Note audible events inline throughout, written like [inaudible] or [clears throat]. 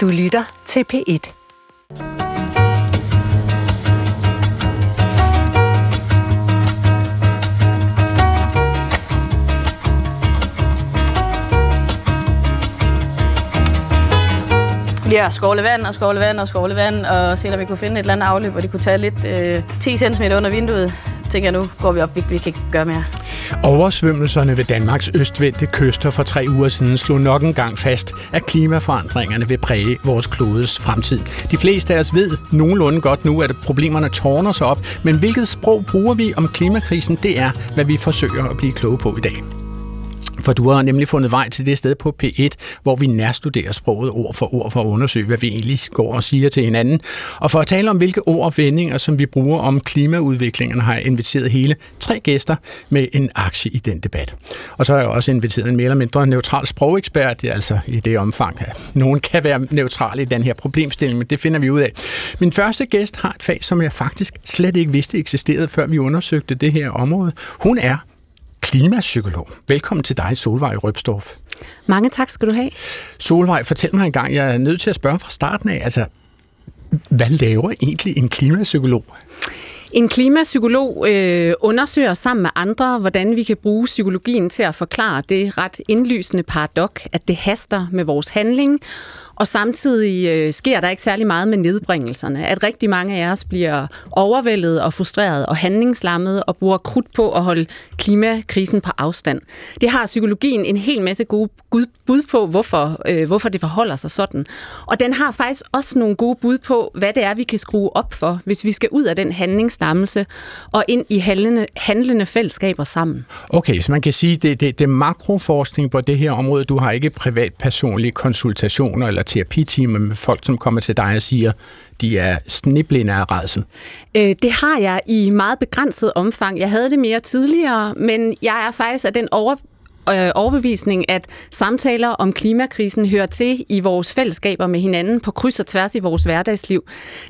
Du lytter til P1. Vi har skovle vand og skovle vand og skovle vand, og se, om vi kunne finde et eller andet afløb, hvor de kunne tage lidt øh, 10 cm under vinduet. Tænker jeg, nu går vi op, vi, vi kan ikke gøre mere. Oversvømmelserne ved Danmarks østvendte kyster for tre uger siden slog nok en gang fast, at klimaforandringerne vil præge vores klodes fremtid. De fleste af os ved nogenlunde godt nu, at problemerne tårner sig op, men hvilket sprog bruger vi om klimakrisen, det er, hvad vi forsøger at blive kloge på i dag. For du har nemlig fundet vej til det sted på P1, hvor vi nærstuderer sproget ord for ord for at undersøge, hvad vi egentlig går og siger til hinanden. Og for at tale om, hvilke ord og vendinger, som vi bruger om klimaudviklingen, har jeg inviteret hele tre gæster med en aktie i den debat. Og så har jeg også inviteret en mere eller mindre neutral sprogekspert, altså i det omfang, at nogen kan være neutral i den her problemstilling, men det finder vi ud af. Min første gæst har et fag, som jeg faktisk slet ikke vidste eksisterede, før vi undersøgte det her område. Hun er klimapsykolog. Velkommen til dig, Solvej Røbstorff. Mange tak skal du have. Solvej, fortæl mig en gang, jeg er nødt til at spørge fra starten af, altså, hvad laver egentlig en klimapsykolog? En klimapsykolog øh, undersøger sammen med andre, hvordan vi kan bruge psykologien til at forklare det ret indlysende paradoks, at det haster med vores handling, og samtidig øh, sker der ikke særlig meget med nedbringelserne. At rigtig mange af os bliver overvældet og frustreret og handlingslammet og bruger krudt på at holde klimakrisen på afstand. Det har psykologien en hel masse gode bud på, hvorfor, øh, hvorfor det forholder sig sådan. Og den har faktisk også nogle gode bud på, hvad det er, vi kan skrue op for, hvis vi skal ud af den handlingslammelse og ind i handlende, handlende fællesskaber sammen. Okay, så man kan sige, at det, det, det er makroforskning på det her område. Du har ikke privatpersonlige konsultationer eller terapitimer med folk, som kommer til dig og siger, de er sniblinde af redsel? Øh, det har jeg i meget begrænset omfang. Jeg havde det mere tidligere, men jeg er faktisk af den over, øh, overbevisning, at samtaler om klimakrisen hører til i vores fællesskaber med hinanden på kryds og tværs i vores hverdagsliv.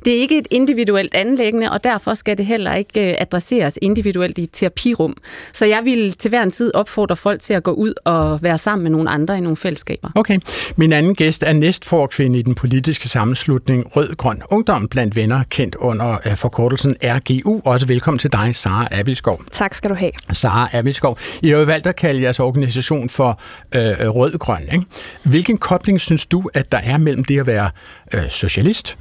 Det er ikke et individuelt anlæggende, og derfor skal det heller ikke øh, adresseres individuelt i terapirum. Så jeg vil til hver en tid opfordre folk til at gå ud og være sammen med nogle andre i nogle fællesskaber. Okay. Min anden gæst er næstforkvinde i den politiske sammenslutning Rød Grøn Ungdom blandt venner, kendt under øh, forkortelsen RGU. Også velkommen til dig, Sara Abelskov. Tak skal du have. Sara Abelskov. I har jo valgt at kalde jeres organisation for øh, rød-grøn. Ikke? Hvilken kobling synes du, at der er mellem det at være øh, socialist,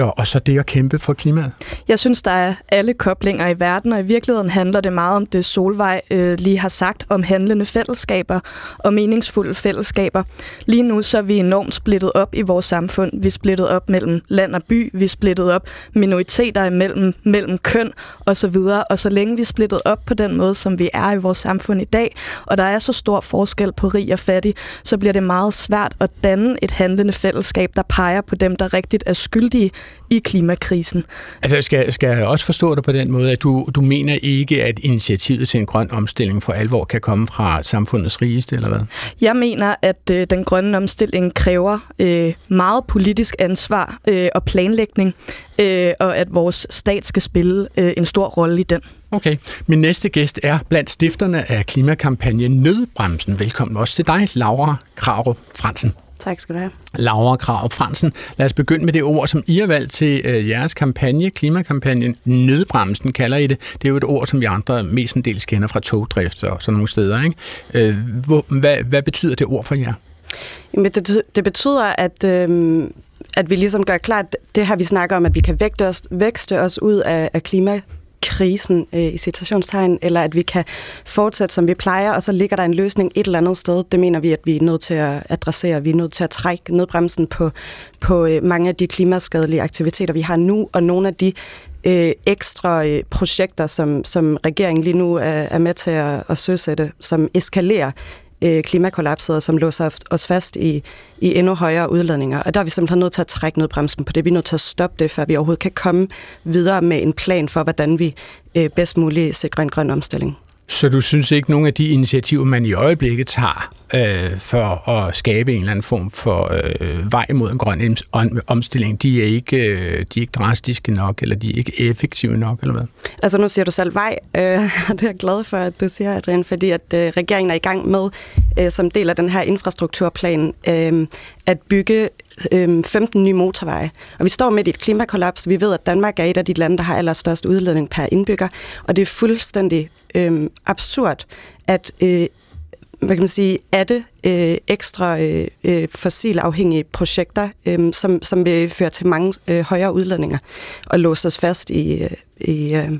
og så det at kæmpe for klimaet? Jeg synes, der er alle koblinger i verden, og i virkeligheden handler det meget om det, Solvej øh, lige har sagt, om handlende fællesskaber og meningsfulde fællesskaber. Lige nu så er vi enormt splittet op i vores samfund. Vi er splittet op mellem land og by, vi er splittet op minoriteter imellem, mellem køn osv., og, og så længe vi er splittet op på den måde, som vi er i vores samfund i dag, og der er så stor forskel på rig og fattig, så bliver det meget svært at danne et handlende fællesskab, der peger på dem, der rigtigt er skyldige i klimakrisen. Altså skal, skal jeg også forstå det på den måde, at du, du mener ikke, at initiativet til en grøn omstilling for alvor kan komme fra samfundets rigeste, eller hvad? Jeg mener, at øh, den grønne omstilling kræver øh, meget politisk ansvar øh, og planlægning, øh, og at vores stat skal spille øh, en stor rolle i den. Okay. Min næste gæst er blandt stifterne af klimakampagnen Nødbremsen. Velkommen også til dig, Laura Krarup Fransen. Tak skal du have. Laura Krav Fransen. Lad os begynde med det ord, som I har valgt til øh, jeres kampagne, klimakampagnen. Nødbremsen kalder I det. Det er jo et ord, som vi andre mestendels kender fra togdrift og sådan nogle steder. Ikke? Øh, hvor, hvad, hvad betyder det ord for jer? Jamen, det, det betyder, at, øh, at vi ligesom gør klart, det her vi snakker om, at vi kan vægte os, vækste os ud af, af klima krisen øh, i citationstegn, eller at vi kan fortsætte, som vi plejer, og så ligger der en løsning et eller andet sted. Det mener vi, at vi er nødt til at adressere. Vi er nødt til at trække nødbremsen på, på øh, mange af de klimaskadelige aktiviteter, vi har nu, og nogle af de øh, ekstra øh, projekter, som, som regeringen lige nu er, er med til at, at søsætte, som eskalerer øh, klimakollapset, og som låser os fast i, i endnu højere udladninger. Og der er vi simpelthen nødt til at trække nødbremsen på det. Vi er nødt til at stoppe det, før vi overhovedet kan komme videre med en plan for, hvordan vi øh, bedst muligt sikrer en grøn omstilling. Så du synes ikke, nogen af de initiativer, man i øjeblikket tager, øh, for at skabe en eller anden form for øh, vej mod en grøn omstilling, de er, ikke, øh, de er ikke drastiske nok, eller de er ikke effektive nok, eller hvad? Altså nu siger du selv vej, øh, [laughs] det er jeg glad for, at du siger, Adrian, fordi at øh, regeringen er i gang med, øh, som del af den her infrastrukturplan, øh, at bygge øh, 15 nye motorveje. Og vi står midt i et klimakollaps. Vi ved, at Danmark er et af de lande, der har allerstørst udledning per indbygger. Og det er fuldstændig øh, absurd, at øh, hvad kan man sige, er det øh, ekstra øh, øh fossilafhængige projekter, øh, som, som vil føre til mange øh, højere udledninger og låse os fast i, øh, i, øh,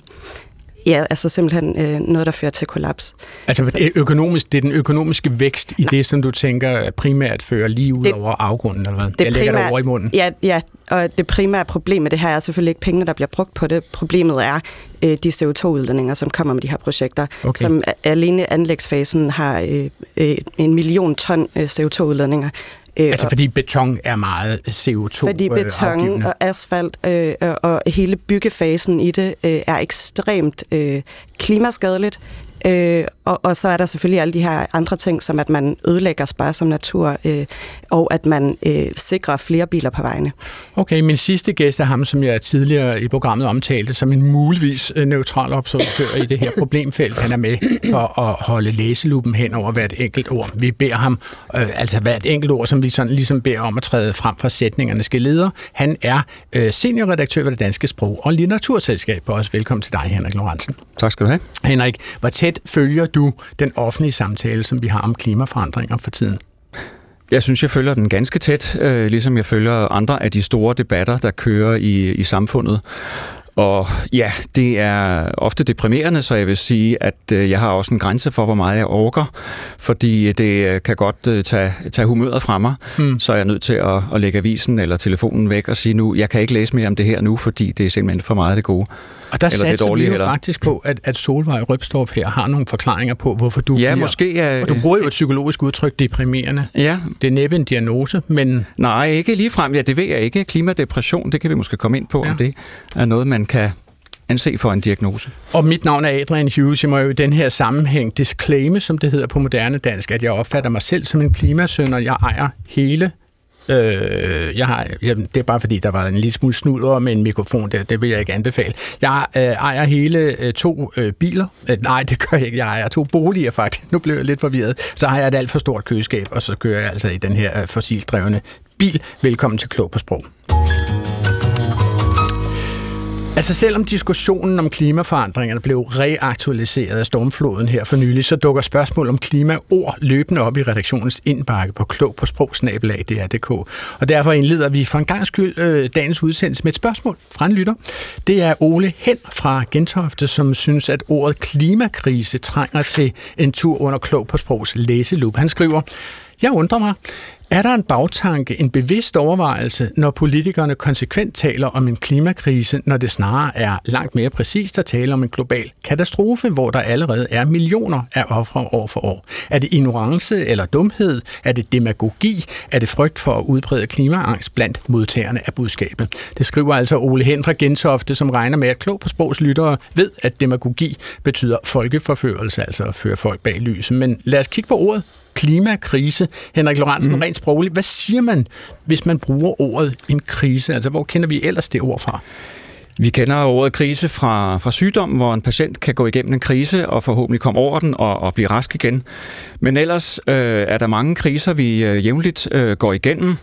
Ja, altså simpelthen øh, noget, der fører til kollaps. Altså så, økonomisk, det er den økonomiske vækst i nej. det, som du tænker primært fører lige ud det, over afgrunden, eller hvad? Det Jeg lægger det over i munden. Ja, ja, og det primære problem med det her er selvfølgelig ikke pengene, der bliver brugt på det. Problemet er øh, de CO2-udledninger, som kommer med de her projekter, okay. som alene anlægsfasen har øh, øh, en million ton øh, CO2-udledninger. Øh, altså fordi beton er meget CO2 Fordi øh, beton og asfalt øh, og hele byggefasen i det øh, er ekstremt øh, klimaskadeligt. Øh, og, og så er der selvfølgelig alle de her andre ting, som at man ødelægger sparsom natur, øh, og at man øh, sikrer flere biler på vejene. Okay, min sidste gæst er ham, som jeg tidligere i programmet omtalte som en muligvis øh, neutral observatør i det her problemfelt. Han er med for at holde læseluppen hen over hvert enkelt ord. Vi beder ham, øh, altså hvert enkelt ord, som vi sådan ligesom beder om at træde frem fra sætningerne skal leder. Han er øh, seniorredaktør ved det Danske Sprog- og Litteraturselskab. Også velkommen til dig, Henrik Lorentzen. Tak skal du have. Henrik, hvor tæt følger du den offentlige samtale, som vi har om klimaforandringer for tiden? Jeg synes, jeg følger den ganske tæt, øh, ligesom jeg følger andre af de store debatter, der kører i, i samfundet. Og ja, det er ofte deprimerende, så jeg vil sige, at øh, jeg har også en grænse for, hvor meget jeg orker, fordi det øh, kan godt øh, tage, tage humøret fra mig, mm. så er jeg nødt til at, at lægge avisen eller telefonen væk og sige nu, jeg kan ikke læse mere om det her nu, fordi det er simpelthen for meget det gode. Og der eller satser vi jo eller... faktisk på, at, at Solvej Røbstorff her har nogle forklaringer på, hvorfor du ja, bliver... måske er... Og du bruger jo et psykologisk udtryk, deprimerende. Ja. Det er næppe en diagnose, men... Nej, ikke lige frem. Ja, det ved jeg ikke. Klimadepression, det kan vi måske komme ind på, ja. om det er noget, man kan anse for en diagnose. Og mit navn er Adrian Hughes. Jeg må jo i den her sammenhæng disclaime, som det hedder på moderne dansk, at jeg opfatter mig selv som en klimasøn, og jeg ejer hele Øh, jeg har, jamen, det er bare fordi, der var en lille smule snudder med en mikrofon der. Det vil jeg ikke anbefale. Jeg øh, ejer hele øh, to øh, biler. Øh, nej, det gør jeg ikke. Jeg ejer to boliger faktisk. Nu blev jeg lidt forvirret. Så har jeg et alt for stort køleskab, og så kører jeg altså i den her øh, fossildrevne bil. Velkommen til Klog på Sprog. Altså selvom diskussionen om klimaforandringerne blev reaktualiseret af stormfloden her for nylig, så dukker spørgsmål om klimaord løbende op i redaktionens indbakke på klog på sprogsnabelag.dr.dk. Og derfor indleder vi for en gang skyld øh, dagens udsendelse med et spørgsmål fra en lytter. Det er Ole Hen fra Gentofte, som synes, at ordet klimakrise trænger til en tur under klog på sprogs læselup. Han skriver, jeg undrer mig. Er der en bagtanke, en bevidst overvejelse, når politikerne konsekvent taler om en klimakrise, når det snarere er langt mere præcist at tale om en global katastrofe, hvor der allerede er millioner af ofre år for år? Er det ignorance eller dumhed? Er det demagogi? Er det frygt for at udbrede klimaangst blandt modtagerne af budskabet? Det skriver altså Ole Hen fra Gentofte, som regner med, at klog på sprogslyttere ved, at demagogi betyder folkeforførelse, altså at føre folk bag lyset. Men lad os kigge på ordet klimakrise. Henrik Lorentzen, mm. rent sprogligt, hvad siger man, hvis man bruger ordet en krise? Altså, hvor kender vi ellers det ord fra? Vi kender ordet krise fra, fra sygdom, hvor en patient kan gå igennem en krise og forhåbentlig komme over den og, og blive rask igen. Men ellers øh, er der mange kriser, vi øh, jævnligt øh, går igennem.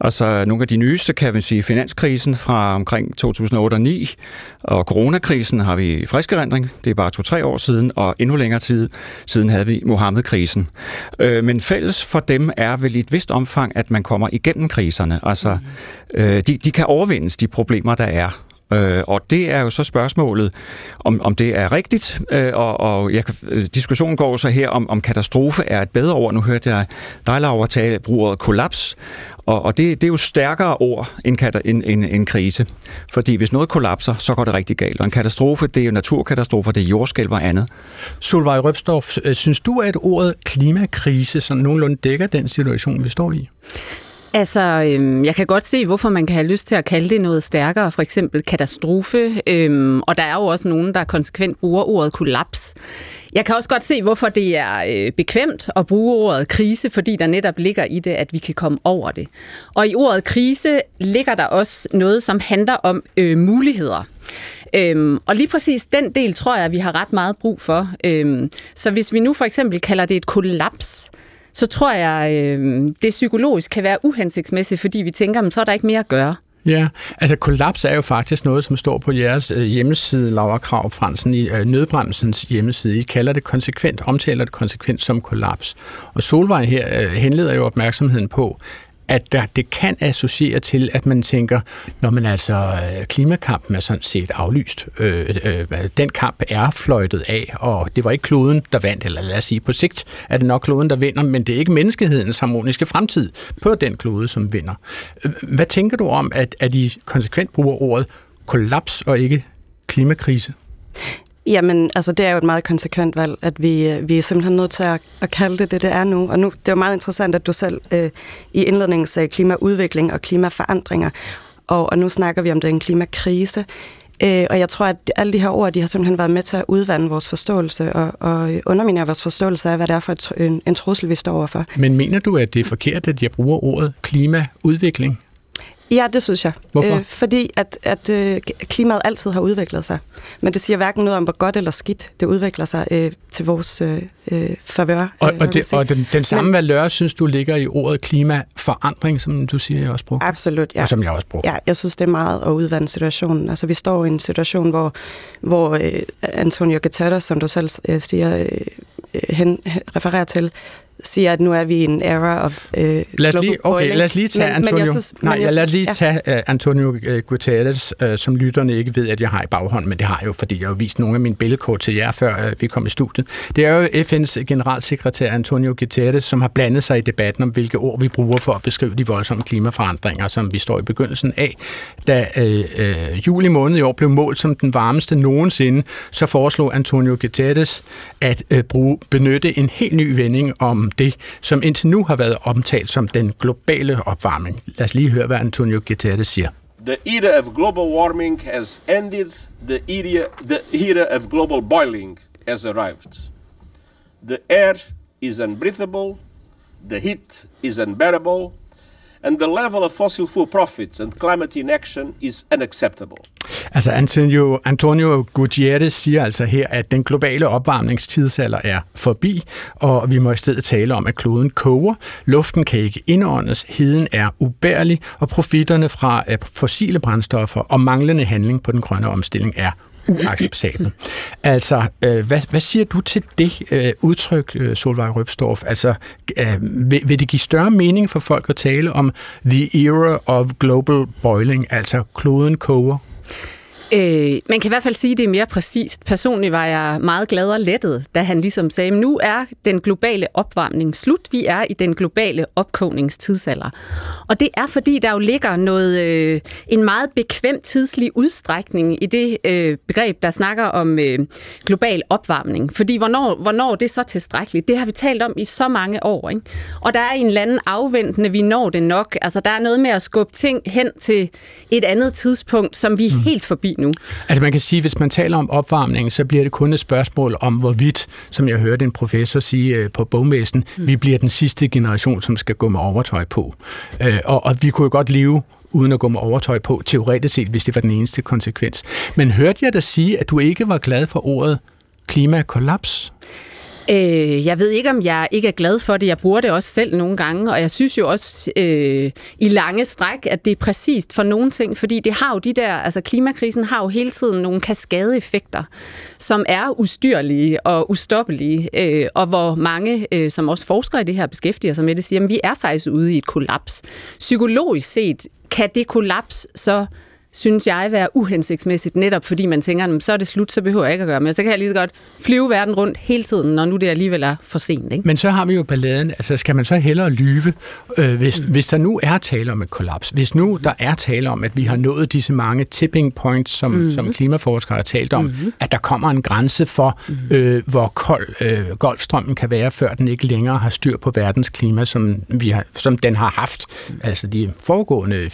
Altså nogle af de nyeste, kan vi sige, finanskrisen fra omkring 2008 og 2009, og coronakrisen har vi frisk erindring, det er bare to-tre år siden, og endnu længere tid siden havde vi Mohammed-krisen. Øh, men fælles for dem er vel i et vist omfang, at man kommer igennem kriserne. Altså, øh, de, de kan overvindes, de problemer, der er. Øh, og det er jo så spørgsmålet, om, om det er rigtigt, øh, og, og jeg, øh, diskussionen går så her, om, om katastrofe er et bedre ord. Nu hørte jeg dig, Laura, tale, bruge ordet kollaps, og, og det, det er jo stærkere ord end, end, end, end krise. Fordi hvis noget kollapser, så går det rigtig galt. Og en katastrofe, det er jo naturkatastrofer, det er jordskælv og andet. Solvej Røbstorff, øh, synes du, at ordet klimakrise sådan nogenlunde dækker den situation, vi står i? Altså, øhm, jeg kan godt se, hvorfor man kan have lyst til at kalde det noget stærkere, for eksempel katastrofe, øhm, og der er jo også nogen, der konsekvent bruger ordet kollaps. Jeg kan også godt se, hvorfor det er øh, bekvemt at bruge ordet krise, fordi der netop ligger i det, at vi kan komme over det. Og i ordet krise ligger der også noget, som handler om øh, muligheder. Øhm, og lige præcis den del tror jeg, vi har ret meget brug for. Øhm, så hvis vi nu for eksempel kalder det et kollaps, så tror jeg, øh, det psykologisk kan være uhensigtsmæssigt, fordi vi tænker, men så er der ikke mere at gøre. Ja, altså kollaps er jo faktisk noget, som står på jeres øh, hjemmeside, Laura Krav Fransen, i øh, Nødbremsens hjemmeside. I kalder det konsekvent, omtaler det konsekvent som kollaps. Og Solvej her øh, henleder jo opmærksomheden på, at der, det kan associere til, at man tænker, når man altså øh, klimakampen er sådan set aflyst. Øh, øh, øh den kamp er fløjtet af, og det var ikke kloden, der vandt, eller lad os sige, på sigt er det nok kloden, der vinder, men det er ikke menneskehedens harmoniske fremtid på den klode, som vinder. Øh, hvad tænker du om, at, at I konsekvent bruger ordet kollaps og ikke klimakrise? Jamen, altså det er jo et meget konsekvent valg, at vi, øh, vi er simpelthen nødt til at, at kalde det det, det er nu. Og nu, det er jo meget interessant, at du selv øh, i indledningen sagde øh, klimaudvikling og klimaforandringer, og, og nu snakker vi om det en klimakrise. Øh, og jeg tror, at alle de her ord, de har simpelthen været med til at udvande vores forståelse og, og underminere vores forståelse af, hvad det er for et, en, en trussel, vi står overfor. Men mener du, at det er forkert, at jeg bruger ordet klimaudvikling? Ja, det synes jeg. Hvorfor? Øh, fordi at, at øh, klimaet altid har udviklet sig. Men det siger hverken noget om, hvor godt eller skidt det udvikler sig øh, til vores øh, øh favør. Og, og, det, og den, den samme Men, valør, synes du, ligger i ordet klimaforandring, som du siger, jeg også bruger? Absolut, ja. Og som jeg også bruger. Ja, jeg synes, det er meget at udvande situationen. Altså, vi står i en situation, hvor, hvor øh, Antonio Guterres, som du selv øh, siger, øh, øh hen, refererer til, siger, at nu er vi i en era of uh, lad os lige, okay, lad os lige tage men, Antonio, men jeg synes, nej, jeg, lad os lige ja. tage uh, Antonio Guterres, uh, som lytterne ikke ved, at jeg har i baghånd, men det har jeg jo, fordi jeg har vist nogle af mine billedkort til jer, før uh, vi kom i studiet. Det er jo FN's generalsekretær Antonio Guterres, som har blandet sig i debatten om, hvilke ord vi bruger for at beskrive de voldsomme klimaforandringer, som vi står i begyndelsen af. Da uh, uh, juli måned i år blev målt som den varmeste nogensinde, så foreslog Antonio Guterres at uh, bruge, benytte en helt ny vending om det, som indtil nu har været omtalt som den globale opvarmning. Lad os lige høre, hvad Antonio Guterres siger. The era of global warming has ended. The era, the era of global boiling has arrived. The air is unbreathable. The heat is unbearable and the level of fossil fuel profits and climate inaction is unacceptable. Altså Antonio, Antonio Gutierrez siger altså her, at den globale opvarmningstidsalder er forbi, og vi må i stedet tale om, at kloden koger, luften kan ikke indåndes, heden er ubærlig, og profitterne fra fossile brændstoffer og manglende handling på den grønne omstilling er uacceptabel. altså, øh, hvad, hvad siger du til det øh, udtryk, øh, Solvej Røbstorff? Altså, øh, vil, vil det give større mening for folk at tale om the era of global boiling, altså kloden koger? Øh, man kan i hvert fald sige, at det er mere præcist. Personligt var jeg meget glad og lettet, da han ligesom sagde, at nu er den globale opvarmning slut. Vi er i den globale opkogningstidsalder. Og det er, fordi der jo ligger noget, øh, en meget bekvem tidslig udstrækning i det øh, begreb, der snakker om øh, global opvarmning. Fordi hvornår, hvornår det er så tilstrækkeligt? Det har vi talt om i så mange år. Ikke? Og der er en eller anden afventende, vi når det nok. Altså, der er noget med at skubbe ting hen til et andet tidspunkt, som vi er mm. helt forbi nu. Altså man kan sige, at hvis man taler om opvarmning, så bliver det kun et spørgsmål om, hvorvidt, som jeg hørte en professor sige øh, på bogmessen, mm. vi bliver den sidste generation, som skal gå med overtøj på. Øh, og, og vi kunne jo godt leve uden at gå med overtøj på, teoretisk set, hvis det var den eneste konsekvens. Men hørte jeg dig sige, at du ikke var glad for ordet klimakollaps? Øh, jeg ved ikke, om jeg ikke er glad for det. Jeg bruger det også selv nogle gange, og jeg synes jo også øh, i lange stræk, at det er præcist for nogle ting, fordi det har jo de der, altså klimakrisen har jo hele tiden nogle kaskadeeffekter, som er ustyrlige og ustoppelige, øh, og hvor mange, øh, som også forskere i det her beskæftiger sig med det, siger, at vi er faktisk ude i et kollaps. Psykologisk set kan det kollaps så synes jeg, være uhensigtsmæssigt, netop fordi man tænker, så er det slut, så behøver jeg ikke at gøre mere. Så kan jeg lige så godt flyve verden rundt hele tiden, når nu det alligevel er for sent. Ikke? Men så har vi jo balladen, altså skal man så hellere lyve, øh, hvis, mm. hvis der nu er tale om et kollaps, hvis nu der er tale om, at vi har nået disse mange tipping points, som, mm. som klimaforskere har talt om, mm. at der kommer en grænse for, mm. øh, hvor kold øh, golfstrømmen kan være, før den ikke længere har styr på verdens klima, som, vi har, som den har haft, altså de foregående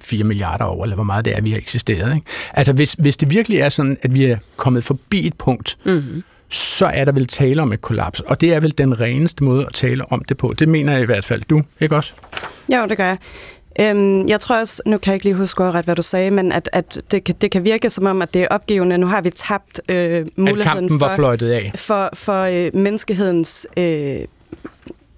4 milliarder år, eller hvor meget det er, vi har eksisteret. Ikke? Altså hvis, hvis det virkelig er sådan, at vi er kommet forbi et punkt, mm så er der vel tale om et kollaps. Og det er vel den reneste måde at tale om det på. Det mener jeg i hvert fald. Du, ikke også? Jo, det gør jeg. Øhm, jeg tror også, nu kan jeg ikke lige huske ret, hvad du sagde, men at, at det, kan, det kan virke som om, at det er opgivende. Nu har vi tabt øh, muligheden at kampen for, var fløjtet af. for, for øh, menneskehedens øh,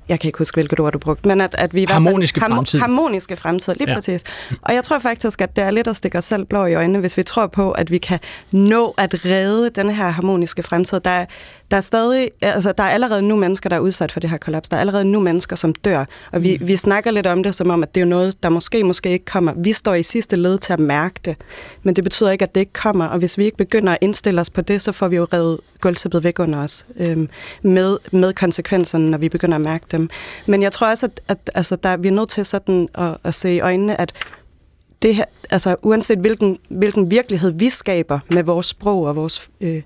jeg kan ikke huske, hvilket ord du brugte, men at, at vi i harmoniske fald, fremtid. Harmoniske fremtid, lige ja. præcis. Og jeg tror faktisk, at det er lidt at stikke os selv blå i øjnene, hvis vi tror på, at vi kan nå at redde den her harmoniske fremtid. Der, der er stadig, altså der er allerede nu mennesker, der er udsat for det her kollaps. Der er allerede nu mennesker, som dør. Og vi, mm. vi snakker lidt om det, som om, at det er noget, der måske, måske ikke kommer. Vi står i sidste led til at mærke det. Men det betyder ikke, at det ikke kommer. Og hvis vi ikke begynder at indstille os på det, så får vi jo revet gulvtæppet væk under os. Øhm, med, med konsekvenserne, når vi begynder at mærke dem. Men jeg tror også, at, at altså, der, vi er nødt til sådan at, at se i øjnene, at det her, altså uanset hvilken, hvilken virkelighed vi skaber med vores sprog og vores øh,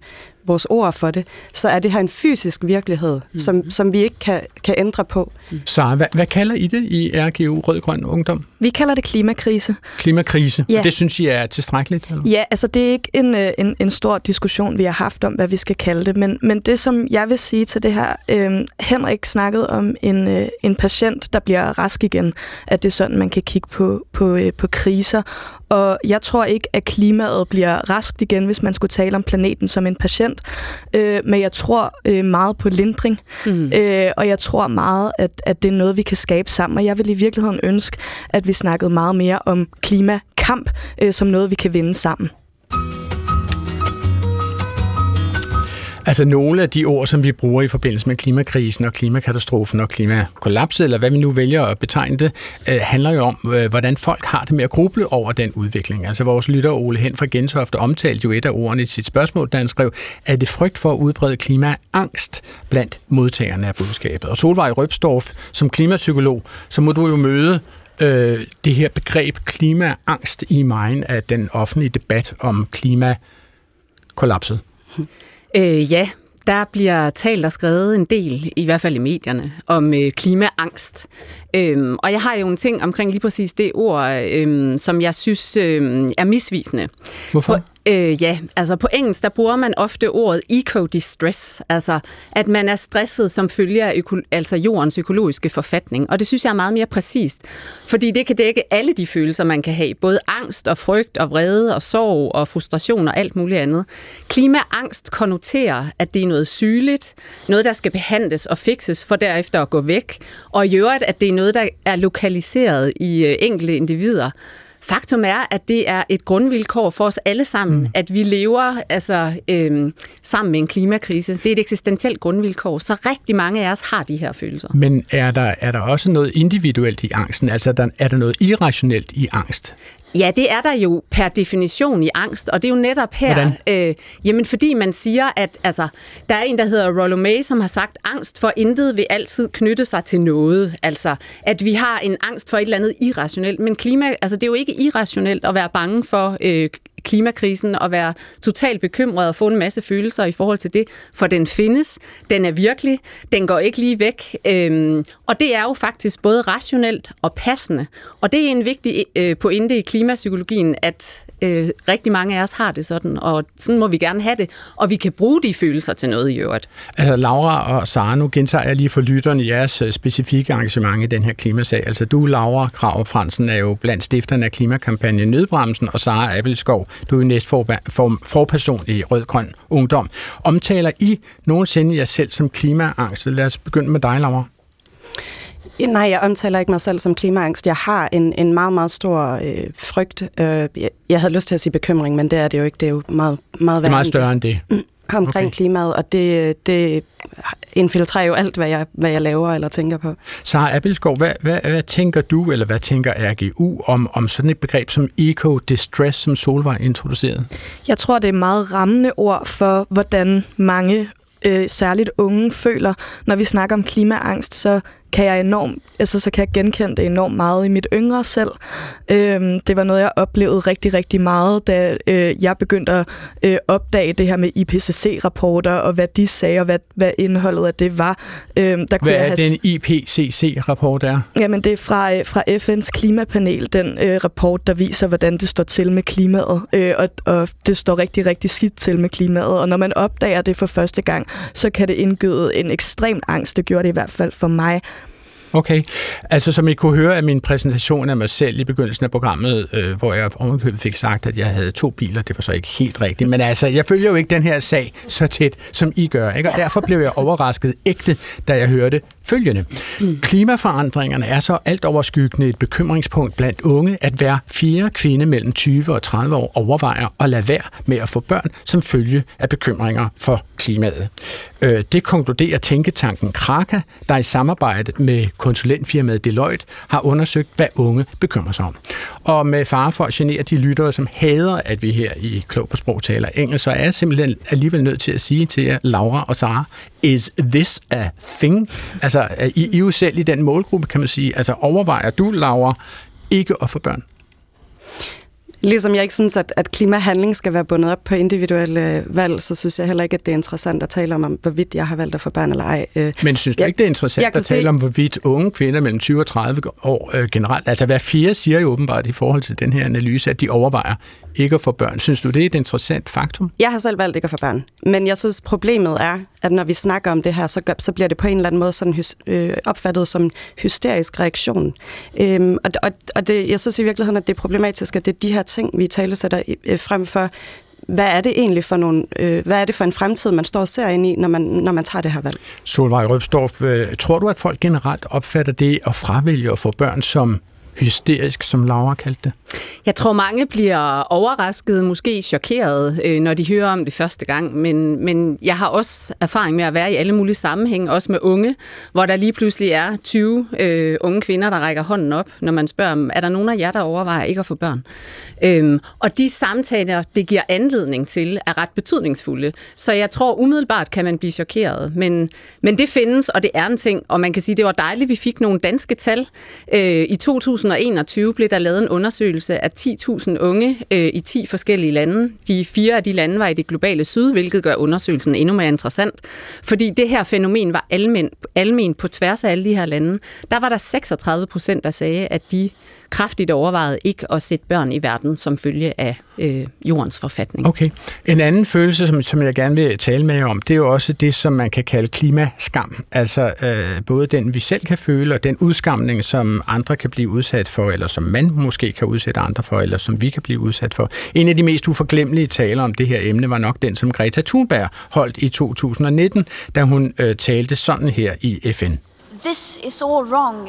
vores ord for det, så er det her en fysisk virkelighed, mm-hmm. som, som vi ikke kan, kan ændre på. Så hvad, hvad kalder I det i RGU Rød-Grøn Ungdom? Vi kalder det klimakrise. Klimakrise. Ja. Det synes I er tilstrækkeligt? Eller? Ja, altså det er ikke en, øh, en, en stor diskussion, vi har haft om, hvad vi skal kalde det, men, men det, som jeg vil sige til det her, øh, Henrik snakkede om en, øh, en patient, der bliver rask igen, at det er sådan, man kan kigge på, på, øh, på kriser, og jeg tror ikke, at klimaet bliver raskt igen, hvis man skulle tale om planeten som en patient. Øh, men jeg tror øh, meget på lindring. Mm. Øh, og jeg tror meget, at, at det er noget, vi kan skabe sammen. Og jeg vil i virkeligheden ønske, at vi snakkede meget mere om klimakamp øh, som noget, vi kan vinde sammen. Altså nogle af de ord, som vi bruger i forbindelse med klimakrisen og klimakatastrofen og klimakollapset, eller hvad vi nu vælger at betegne det, øh, handler jo om, øh, hvordan folk har det med at gruble over den udvikling. Altså vores lytter Ole Hen fra Gentofte omtalte jo et af ordene i sit spørgsmål, da han skrev, at det frygt for at udbrede klimaangst blandt modtagerne af budskabet. Og Solvej Røbstorff, som klimapsykolog, så må du jo møde øh, det her begreb klimaangst i mig af den offentlige debat om klimakollapset. [laughs] Øh, ja, der bliver talt og skrevet en del, i hvert fald i medierne, om øh, klimaangst. Øhm, og jeg har jo en ting omkring lige præcis det ord, øhm, som jeg synes øhm, er misvisende. Hvorfor? På, Øh, ja, altså på engelsk, der bruger man ofte ordet eco-distress, altså at man er stresset som følge af øko- altså jordens økologiske forfatning. Og det synes jeg er meget mere præcist, fordi det kan dække alle de følelser, man kan have. Både angst og frygt og vrede og sorg og frustration og alt muligt andet. Klimaangst konnoterer, at det er noget sygeligt, noget, der skal behandles og fikses for derefter at gå væk. Og i øvrigt, at det er noget, der er lokaliseret i øh, enkelte individer. Faktum er, at det er et grundvilkår for os alle sammen, mm. at vi lever altså, øhm, sammen med en klimakrise. Det er et eksistentielt grundvilkår, så rigtig mange af os har de her følelser. Men er der, er der også noget individuelt i angsten? Altså er der, er der noget irrationelt i angst? Ja, det er der jo per definition i angst, og det er jo netop her, øh, jamen fordi man siger, at altså, der er en, der hedder Rollo May, som har sagt, angst for intet vil altid knytte sig til noget. Altså, at vi har en angst for et eller andet irrationelt, men klima, altså, det er jo ikke irrationelt at være bange for øh, klimakrisen og være totalt bekymret og få en masse følelser i forhold til det, for den findes, den er virkelig, den går ikke lige væk, øhm, og det er jo faktisk både rationelt og passende, og det er en vigtig øh, pointe i klimapsykologien, at øh, rigtig mange af os har det sådan, og sådan må vi gerne have det, og vi kan bruge de følelser til noget i øvrigt. Altså Laura og Sara, nu gentager jeg lige for lytterne jeres øh, specifikke engagement i den her klimasag. Altså du, Laura Krav Fransen, er jo blandt stifterne af klimakampagnen Nødbremsen, og Sara Appelskov, du er næstforperson i Rød Grøn Ungdom. Omtaler I nogensinde jer selv som klimaangst? Lad os begynde med dig, Laura. Nej, jeg omtaler ikke mig selv som klimaangst. Jeg har en, en meget, meget stor øh, frygt. Øh, jeg, jeg havde lyst til at sige bekymring, men det er det jo ikke. Det er jo meget, meget værre. Det er meget større end det. omkring Okay. klimaet, og det, det infiltrerer jo alt, hvad jeg, hvad jeg laver eller tænker på. Sara Abelskov, hvad, hvad, hvad tænker du, eller hvad tænker RGU om, om sådan et begreb som eco-distress, som Solvej introducerede? Jeg tror, det er meget rammende ord for, hvordan mange, øh, særligt unge, føler. Når vi snakker om klimaangst, så kan jeg enormt, altså så kan jeg genkende det enormt meget i mit yngre selv. Øhm, det var noget, jeg oplevede rigtig, rigtig meget, da øh, jeg begyndte at øh, opdage det her med IPCC-rapporter, og hvad de sagde, og hvad, hvad indholdet af det var. Øhm, der kunne Hvad jeg er have den IPCC-rapport er? Jamen, det er fra, øh, fra FN's klimapanel, den øh, rapport, der viser, hvordan det står til med klimaet. Øh, og, og det står rigtig, rigtig skidt til med klimaet. Og når man opdager det for første gang, så kan det indgyde en ekstrem angst. Det gjorde det i hvert fald for mig. Okay. Altså, som I kunne høre af min præsentation af mig selv i begyndelsen af programmet, øh, hvor jeg ovenkøbet fik sagt, at jeg havde to biler, det var så ikke helt rigtigt. Men altså, jeg følger jo ikke den her sag så tæt, som I gør. Ikke? Og derfor blev jeg overrasket ægte, da jeg hørte følgende. Klimaforandringerne er så alt overskyggende et bekymringspunkt blandt unge, at hver fjerde kvinde mellem 20 og 30 år overvejer at lade være med at få børn som følge af bekymringer for klimaet. Øh, Det konkluderer tænketanken Kraka, der i samarbejde med konsulentfirmaet Deloitte har undersøgt, hvad unge bekymrer sig om. Og med fare for at genere de lyttere, som hader, at vi her i Klog på Sprog taler engelsk, så er jeg simpelthen alligevel nødt til at sige til jer, Laura og Sara, is this a thing? Altså, I, I er jo selv i den målgruppe, kan man sige. Altså, overvejer du, Laura, ikke at få børn? Ligesom jeg ikke synes, at, at klimahandling skal være bundet op på individuelle valg, så synes jeg heller ikke, at det er interessant at tale om, hvorvidt jeg har valgt at få børn eller ej. Øh, Men synes du Jeg- ikke, det er interessant at tale se- om, hvorvidt unge kvinder mellem 20 og 30 år øh, generelt, altså hver fjerde siger jo åbenbart i forhold til den her analyse, at de overvejer ikke at få børn. Synes du, det er et interessant faktum? Jeg har selv valgt ikke at få børn, men jeg synes, problemet er, at når vi snakker om det her, så, gør, så bliver det på en eller anden måde sådan øh, opfattet som hysterisk reaktion. Øhm, og og, og det, jeg synes i virkeligheden, at det er problematisk, at det er de her ting, vi tale sætter øh, frem for, hvad er det egentlig for nogle, øh, hvad er det for en fremtid, man står og ser ind i, når man, når man tager det her valg? Solvej Røbstorff, øh, tror du, at folk generelt opfatter det at fravælge at få børn som hysterisk, som Laura kaldte det? Jeg tror, mange bliver overrasket, måske chokeret, øh, når de hører om det første gang. Men, men jeg har også erfaring med at være i alle mulige sammenhænge, også med unge, hvor der lige pludselig er 20 øh, unge kvinder, der rækker hånden op, når man spørger dem, er der nogen af jer, der overvejer ikke at få børn? Øhm, og de samtaler, det giver anledning til, er ret betydningsfulde. Så jeg tror umiddelbart kan man blive chokeret. Men, men det findes, og det er en ting. Og man kan sige, det var dejligt, vi fik nogle danske tal. Øh, I 2021 blev der lavet en undersøgelse af 10.000 unge øh, i 10 forskellige lande. De fire af de lande var i det globale syd, hvilket gør undersøgelsen endnu mere interessant. Fordi det her fænomen var almen, almen på tværs af alle de her lande. Der var der 36 procent, der sagde, at de kraftigt overvejede ikke at sætte børn i verden som følge af øh, jordens forfatning. Okay. En anden følelse, som, som jeg gerne vil tale med jer om, det er jo også det, som man kan kalde klimaskam. Altså øh, både den, vi selv kan føle, og den udskamning, som andre kan blive udsat for, eller som man måske kan udsætte andre for, eller som vi kan blive udsat for. En af de mest uforglemmelige taler om det her emne var nok den, som Greta Thunberg holdt i 2019, da hun øh, talte sådan her i FN. This is all wrong.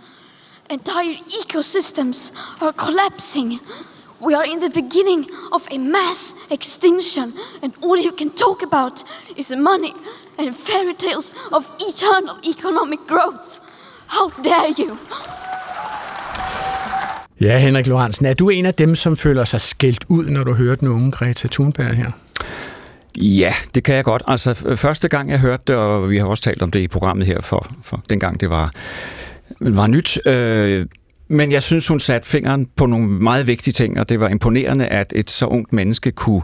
Entire ecosystems are collapsing. We are in the beginning of a mass extinction, and all you can talk about is money and fairy tales of eternal economic growth. How dare you! Ja, Henrik Lorentzen, er du en af dem, som føler sig skældt ud, når du hører den unge Greta Thunberg her? Ja, det kan jeg godt. Altså, første gang jeg hørte det, og vi har også talt om det i programmet her for, for dengang det var, var nyt, øh, men jeg synes, hun satte fingeren på nogle meget vigtige ting, og det var imponerende, at et så ungt menneske kunne,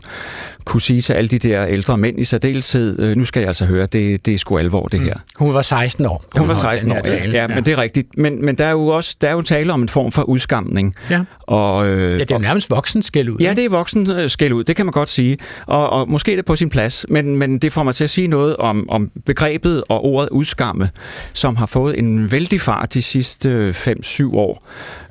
kunne sige til alle de der ældre mænd i særdeleshed, øh, nu skal jeg altså høre, det, det er sgu alvor, det her. Mm. Hun var 16 år. Hun var 16 år, ja, ja, men det er rigtigt. Men, men der er jo også der er jo tale om en form for udskamning. Ja. Og, øh, ja, det er jo nærmest voksen skæld ud. Ja, det er voksen øh, skæld ud, det kan man godt sige. Og, og måske er det på sin plads, men, men det får mig til at sige noget om, om begrebet og ordet udskamme, som har fået en vældig fart de sidste 5-7 år.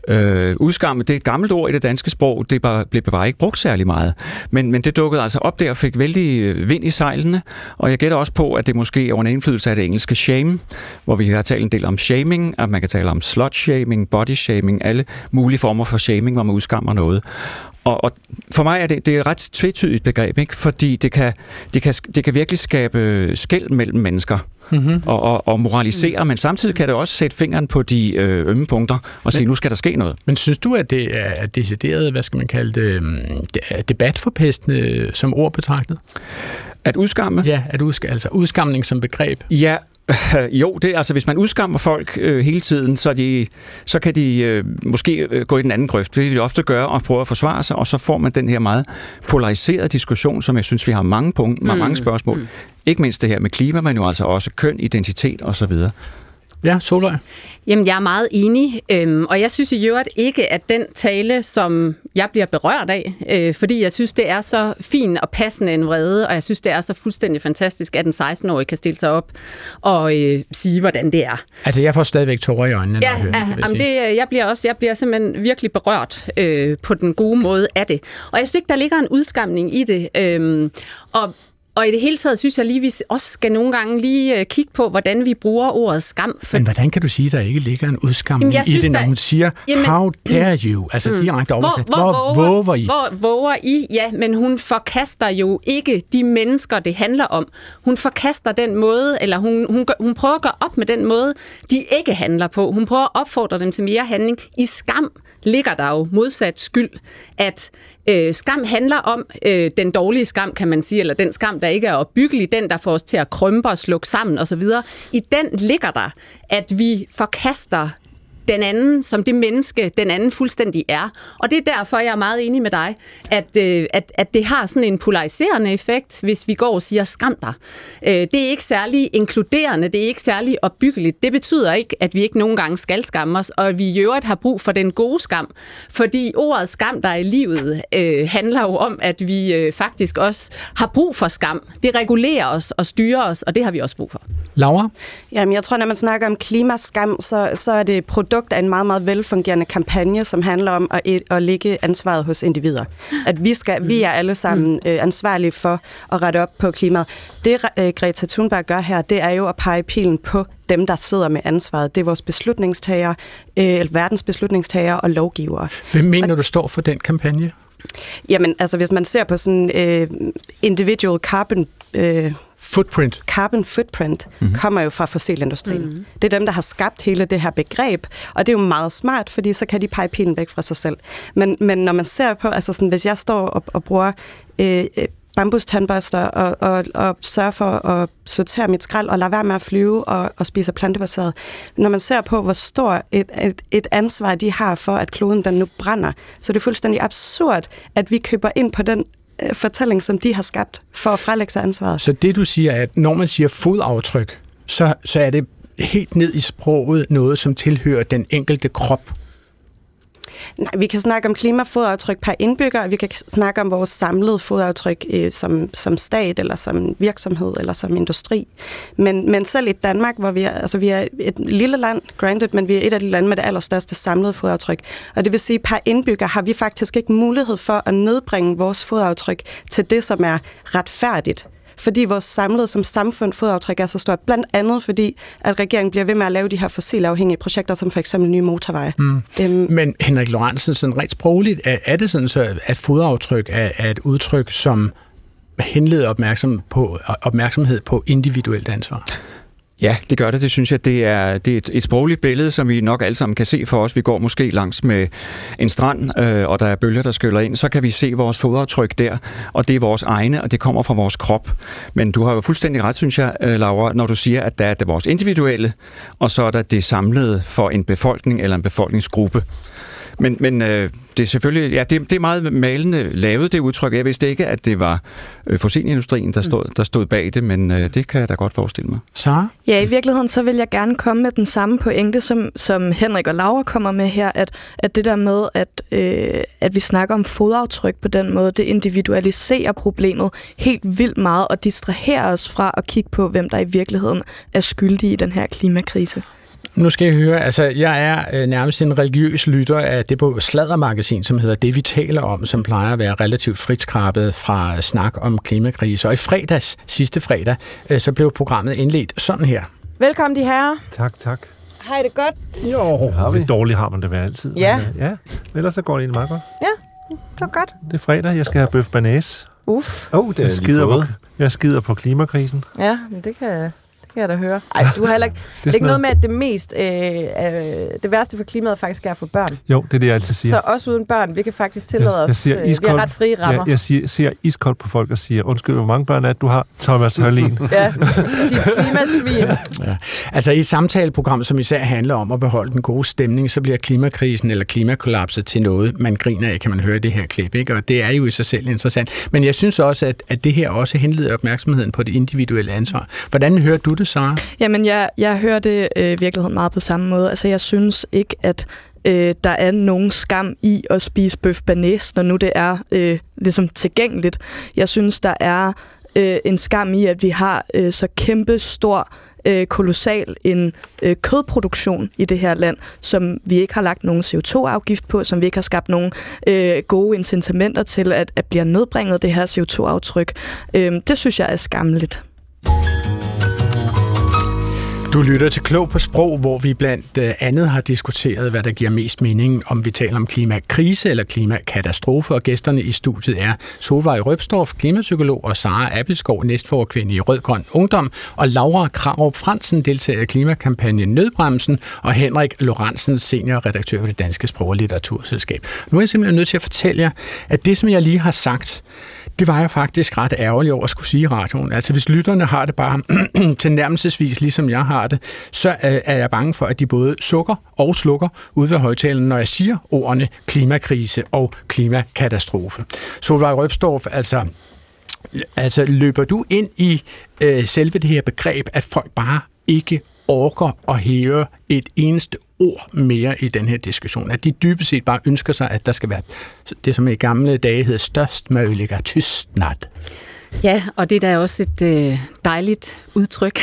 Øh, udskamme, det er et gammelt ord i det danske sprog, det bare, blev bare ikke brugt særlig meget. Men, men det dukkede altså op der og fik vældig øh, vind i sejlene, og jeg gætter også på, at det måske er under indflydelse af det engelske shame, hvor vi har talt en del om shaming, at man kan tale om slut-shaming, body-shaming, alle mulige former for shaming, hvor man udskammer noget. Og, og for mig er det, det er et ret tvetydigt begreb, ikke? fordi det kan, det, kan, det kan virkelig skabe skæld mellem mennesker mm-hmm. og, og, og moralisere, mm. men samtidig kan det også sætte fingeren på de øh, ømme punkter og sige, men, nu skal der ske noget. Men synes du, at det er decideret, hvad skal man kalde det, mm, debatforpestende som ord betragtet? At udskamme? Ja, at udsk- altså udskamning som begreb. Ja, [laughs] Jo, det altså hvis man udskammer folk øh, hele tiden, så, de, så kan de øh, måske øh, gå i den anden grøft. Det vil de ofte gøre og prøve at forsvare sig, og så får man den her meget polariserede diskussion, som jeg synes, vi har mange, punkt, mm. mange spørgsmål. Mm. Ikke mindst det her med klima, men jo altså også køn, identitet osv. Ja, Solvej. Jamen, jeg er meget enig, øhm, og jeg synes i øvrigt ikke, at den tale, som jeg bliver berørt af, øh, fordi jeg synes, det er så fin og passende en vrede, og jeg synes, det er så fuldstændig fantastisk, at en 16-årig kan stille sig op og øh, sige, hvordan det er. Altså, jeg får stadigvæk tårer i øjnene, ja, når jeg hører det. Jamen, det jeg, bliver også, jeg bliver simpelthen virkelig berørt øh, på den gode måde af det. Og jeg synes ikke, der ligger en udskamning i det. Øh, og og i det hele taget synes jeg lige, vi også skal nogle gange lige øh, kigge på, hvordan vi bruger ordet skam. For... Men hvordan kan du sige, at der ikke ligger en udskamning i det, når hun siger, jamen, how dare you? Altså mm, direkte oversat. Hvor, hvor, hvor våger I? Hvor våger I? Ja, men hun forkaster jo ikke de mennesker, det handler om. Hun forkaster den måde, eller hun, hun, hun prøver at gøre op med den måde, de ikke handler på. Hun prøver at opfordre dem til mere handling. I skam ligger der jo modsat skyld, at øh, skam handler om øh, den dårlige skam, kan man sige, eller den skam, der ikke er opbyggelig, den, der får os til at krympe og slukke sammen osv. I den ligger der, at vi forkaster den anden som det menneske, den anden fuldstændig er. Og det er derfor, jeg er meget enig med dig, at, øh, at, at det har sådan en polariserende effekt, hvis vi går og siger, skam dig. Øh, det er ikke særlig inkluderende, det er ikke særlig opbyggeligt. Det betyder ikke, at vi ikke nogen gange skal skamme os, og at vi i øvrigt har brug for den gode skam. Fordi ordet skam, der er i livet, øh, handler jo om, at vi øh, faktisk også har brug for skam. Det regulerer os og styrer os, og det har vi også brug for. Laura? Jamen, jeg tror, når man snakker om klimaskam, så, så er det produkt produkt af en meget, meget velfungerende kampagne, som handler om at, at lægge ansvaret hos individer. At vi, skal, vi er alle sammen mm. øh, ansvarlige for at rette op på klimaet. Det øh, Greta Thunberg gør her, det er jo at pege pilen på dem, der sidder med ansvaret. Det er vores beslutningstagere, øh, verdens beslutningstagere og lovgivere. Hvem mener du står for den kampagne? Jamen, altså hvis man ser på sådan øh, individual carbon øh, footprint. Carbon footprint mm-hmm. kommer jo fra fossilindustrien. Mm-hmm. Det er dem, der har skabt hele det her begreb, og det er jo meget smart, fordi så kan de pege pilen væk fra sig selv. Men, men når man ser på, altså sådan, hvis jeg står og, og bruger øh, øh bambustandbørster og, og, og sørger for at sortere mit skrald og lade være med at flyve og, og spise plantebaseret. Når man ser på, hvor stor et, et, et ansvar de har for, at kloden den nu brænder, så det er fuldstændig absurd, at vi køber ind på den Øh, fortælling, som de har skabt for at frelægge sig ansvaret. Så det du siger, er, at når man siger fodaftryk, så, så er det helt ned i sproget noget, som tilhører den enkelte krop. Nej, vi kan snakke om klimafodaftryk per indbygger, og vi kan snakke om vores samlede fodaftryk øh, som, som stat, eller som virksomhed, eller som industri. Men, men selv i Danmark, hvor vi er, altså vi er et lille land, granted, men vi er et af de lande med det allerstørste samlede fodaftryk. Og det vil sige, per indbygger har vi faktisk ikke mulighed for at nedbringe vores fodaftryk til det, som er retfærdigt fordi vores samlede som samfund fodaftryk er så stort. Blandt andet fordi, at regeringen bliver ved med at lave de her fossilafhængige projekter, som for eksempel nye motorveje. Mm. Øhm. Men Henrik Lorentzen, sådan rent sprogligt, er, er det sådan så, at fodaftryk er, er et udtryk, som henleder opmærksom på, opmærksomhed på individuelt ansvar? Ja, det gør det. Det synes jeg, det er, det er et, et sprogligt billede, som vi nok alle sammen kan se for os. Vi går måske langs med en strand, øh, og der er bølger, der skyller ind. Så kan vi se vores fodaftryk der, og det er vores egne, og det kommer fra vores krop. Men du har jo fuldstændig ret, synes jeg, øh, Laura, når du siger, at der er det vores individuelle, og så er der det samlede for en befolkning eller en befolkningsgruppe. Men, men øh, det er selvfølgelig, ja, det, det er meget malende lavet, det udtryk. Jeg vidste ikke, at det var øh, fossilindustrien, der stod, der stod bag det, men øh, det kan jeg da godt forestille mig. Sara? Ja, i virkeligheden så vil jeg gerne komme med den samme pointe, som, som Henrik og Laura kommer med her, at, at det der med, at, øh, at vi snakker om fodaftryk på den måde, det individualiserer problemet helt vildt meget og distraherer os fra at kigge på, hvem der i virkeligheden er skyldige i den her klimakrise. Nu skal jeg høre, altså jeg er øh, nærmest en religiøs lytter af det på sladdermagasin, som hedder Det vi taler om, som plejer at være relativt fritskrabet fra snak om klimakrise. Og i fredags, sidste fredag, øh, så blev programmet indledt sådan her. Velkommen de herrer. Tak, tak. Har I det godt? Jo, har vi. Dårligt har man det været altid. Ja. Men, øh, ja, ellers så går det egentlig meget godt. Ja, så godt. Det er fredag, jeg skal have bøf banæs. Uff. Åh, oh, det er Jeg lige skider, på, jeg skider på klimakrisen. Ja, men det kan, kan jeg da høre. Ej, du har heller ikke... [laughs] det er ikke noget med, at det mest... Øh, øh, det værste for klimaet faktisk er at få børn. Jo, det er det, jeg altid siger. Så også uden børn, vi kan faktisk tillade jeg, jeg os... siger øh, vi har ret frie rammer. Ja, jeg siger, ser iskoldt på folk og siger, undskyld, hvor mange børn er det, du har? Thomas Hørlin. [laughs] Ja, de klimasvin. Ja. Altså i et samtaleprogram, som især handler om at beholde den gode stemning, så bliver klimakrisen eller klimakollapset til noget, man griner af, kan man høre det her klip. Ikke? Og det er jo i sig selv interessant. Men jeg synes også, at, at det her også henleder opmærksomheden på det individuelle ansvar. Hvordan hører du det, Sara? Jamen, jeg, jeg hører det øh, i virkeligheden meget på samme måde. Altså, jeg synes ikke, at øh, der er nogen skam i at spise bøf banæs, når nu det er øh, ligesom tilgængeligt. Jeg synes, der er øh, en skam i, at vi har øh, så kæmpe stor øh, kolossal en øh, kødproduktion i det her land, som vi ikke har lagt nogen CO2-afgift på, som vi ikke har skabt nogen øh, gode incitamenter til, at, at bliver nedbringet det her CO2-aftryk. Øh, det synes jeg er skammeligt. Du lytter til Klog på Sprog, hvor vi blandt øh, andet har diskuteret, hvad der giver mest mening, om vi taler om klimakrise eller klimakatastrofe, og gæsterne i studiet er Solvej Røbstorff, klimapsykolog, og Sara Appelskov, næstforkvinde i Rød Grøn Ungdom, og Laura Krarup Fransen, deltager i klimakampagnen Nødbremsen, og Henrik Lorentzen, seniorredaktør ved det Danske Sprog- og Litteraturselskab. Nu er jeg simpelthen nødt til at fortælle jer, at det, som jeg lige har sagt, det var jeg faktisk ret ærgerlig over at skulle sige i radioen. Altså hvis lytterne har det bare [clears throat] tilnærmelsesvis, ligesom jeg har det, så øh, er jeg bange for, at de både sukker og slukker ud ved højtalen, når jeg siger ordene klimakrise og klimakatastrofe. Solvej Røbstorff, altså Altså, løber du ind i øh, selve det her begreb, at folk bare ikke orker at høre et eneste ord mere i den her diskussion? At de dybest set bare ønsker sig, at der skal være det, som i gamle dage hed størst möjliga tystnad. Ja, og det er da også et øh, dejligt udtryk.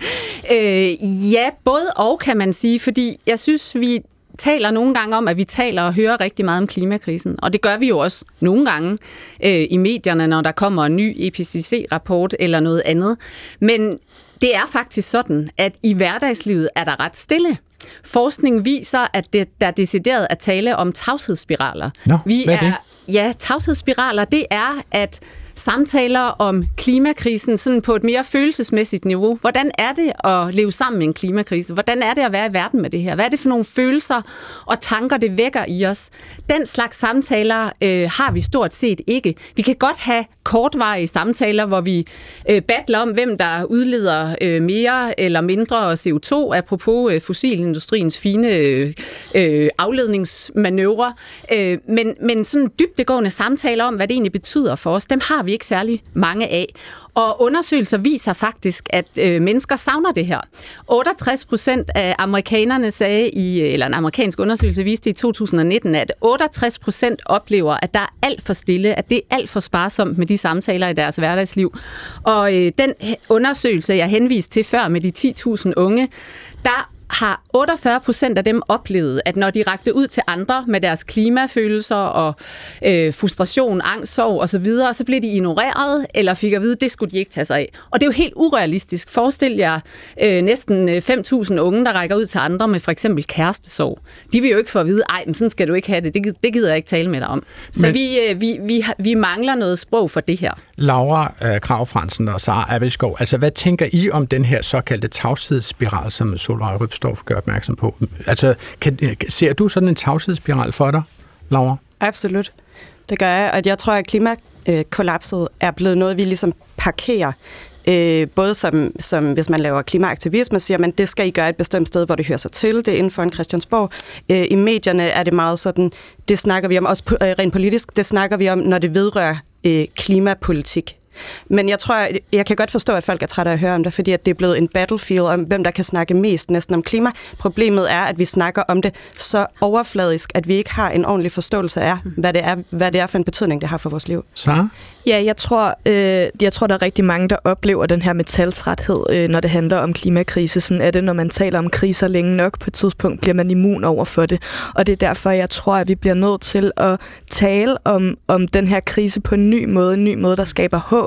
[laughs] øh, ja, både og kan man sige, fordi jeg synes, vi taler nogle gange om, at vi taler og hører rigtig meget om klimakrisen. Og det gør vi jo også nogle gange øh, i medierne, når der kommer en ny IPCC-rapport eller noget andet. Men det er faktisk sådan, at i hverdagslivet er der ret stille. Forskning viser, at det, der er decideret at tale om tavshedsspiraler. Nå, vi hvad er det? Ja, tavshedsspiraler, det er, at samtaler om klimakrisen sådan på et mere følelsesmæssigt niveau. Hvordan er det at leve sammen med en klimakrise? Hvordan er det at være i verden med det her? Hvad er det for nogle følelser og tanker, det vækker i os? Den slags samtaler øh, har vi stort set ikke. Vi kan godt have kortvarige samtaler, hvor vi øh, battler om, hvem der udleder øh, mere eller mindre CO2, apropos øh, fossilindustriens fine øh, øh afledningsmanøvre. afledningsmanøvrer. Øh, men, men sådan dybdegående samtaler om, hvad det egentlig betyder for os, dem har vi ikke særlig mange af. Og undersøgelser viser faktisk, at øh, mennesker savner det her. 68 procent af amerikanerne sagde i, eller en amerikansk undersøgelse viste i 2019, at 68 procent oplever, at der er alt for stille, at det er alt for sparsomt med de samtaler i deres hverdagsliv. Og øh, den undersøgelse, jeg henviste til før med de 10.000 unge, der har 48 procent af dem oplevet, at når de rakte ud til andre med deres klimafølelser og øh, frustration, angst, sorg osv., så, så blev de ignoreret eller fik at vide, at det skulle de ikke tage sig af. Og det er jo helt urealistisk. Forestil jer øh, næsten 5.000 unge, der rækker ud til andre med for eksempel kærestesorg. De vil jo ikke få at vide, ej, men sådan skal du ikke have det. Det, det gider jeg ikke tale med dig om. Så men, vi, øh, vi, vi, vi mangler noget sprog for det her. Laura øh, Krav Fransen og Sara Abelskov, altså hvad tænker I om den her såkaldte tavshedsspiral, som Solvej Røbstorff gør opmærksom på? Altså, kan, ser du sådan en tavshedsspiral for dig, Laura? Absolut. Det gør jeg, og jeg tror, at klimakollapset er blevet noget, vi ligesom parkerer Øh, både som, som hvis man laver klimaaktivisme, siger man, det skal I gøre et bestemt sted, hvor det hører sig til. Det er inden for en Christiansborg. Øh, I medierne er det meget sådan, det snakker vi om, også øh, rent politisk, det snakker vi om, når det vedrører øh, klimapolitik. Men jeg tror, jeg kan godt forstå, at folk er trætte af at høre om det, fordi at det er blevet en battlefield om, hvem der kan snakke mest næsten om klima. Problemet er, at vi snakker om det så overfladisk, at vi ikke har en ordentlig forståelse af, hvad det er, hvad det er for en betydning, det har for vores liv. Så? Ja, jeg tror, øh, jeg tror, der er rigtig mange, der oplever den her metaltræthed, øh, når det handler om klimakrise. Sådan er det, når man taler om kriser længe nok. På et tidspunkt bliver man immun over for det. Og det er derfor, jeg tror, at vi bliver nødt til at tale om, om den her krise på en ny måde. En ny måde, der skaber håb.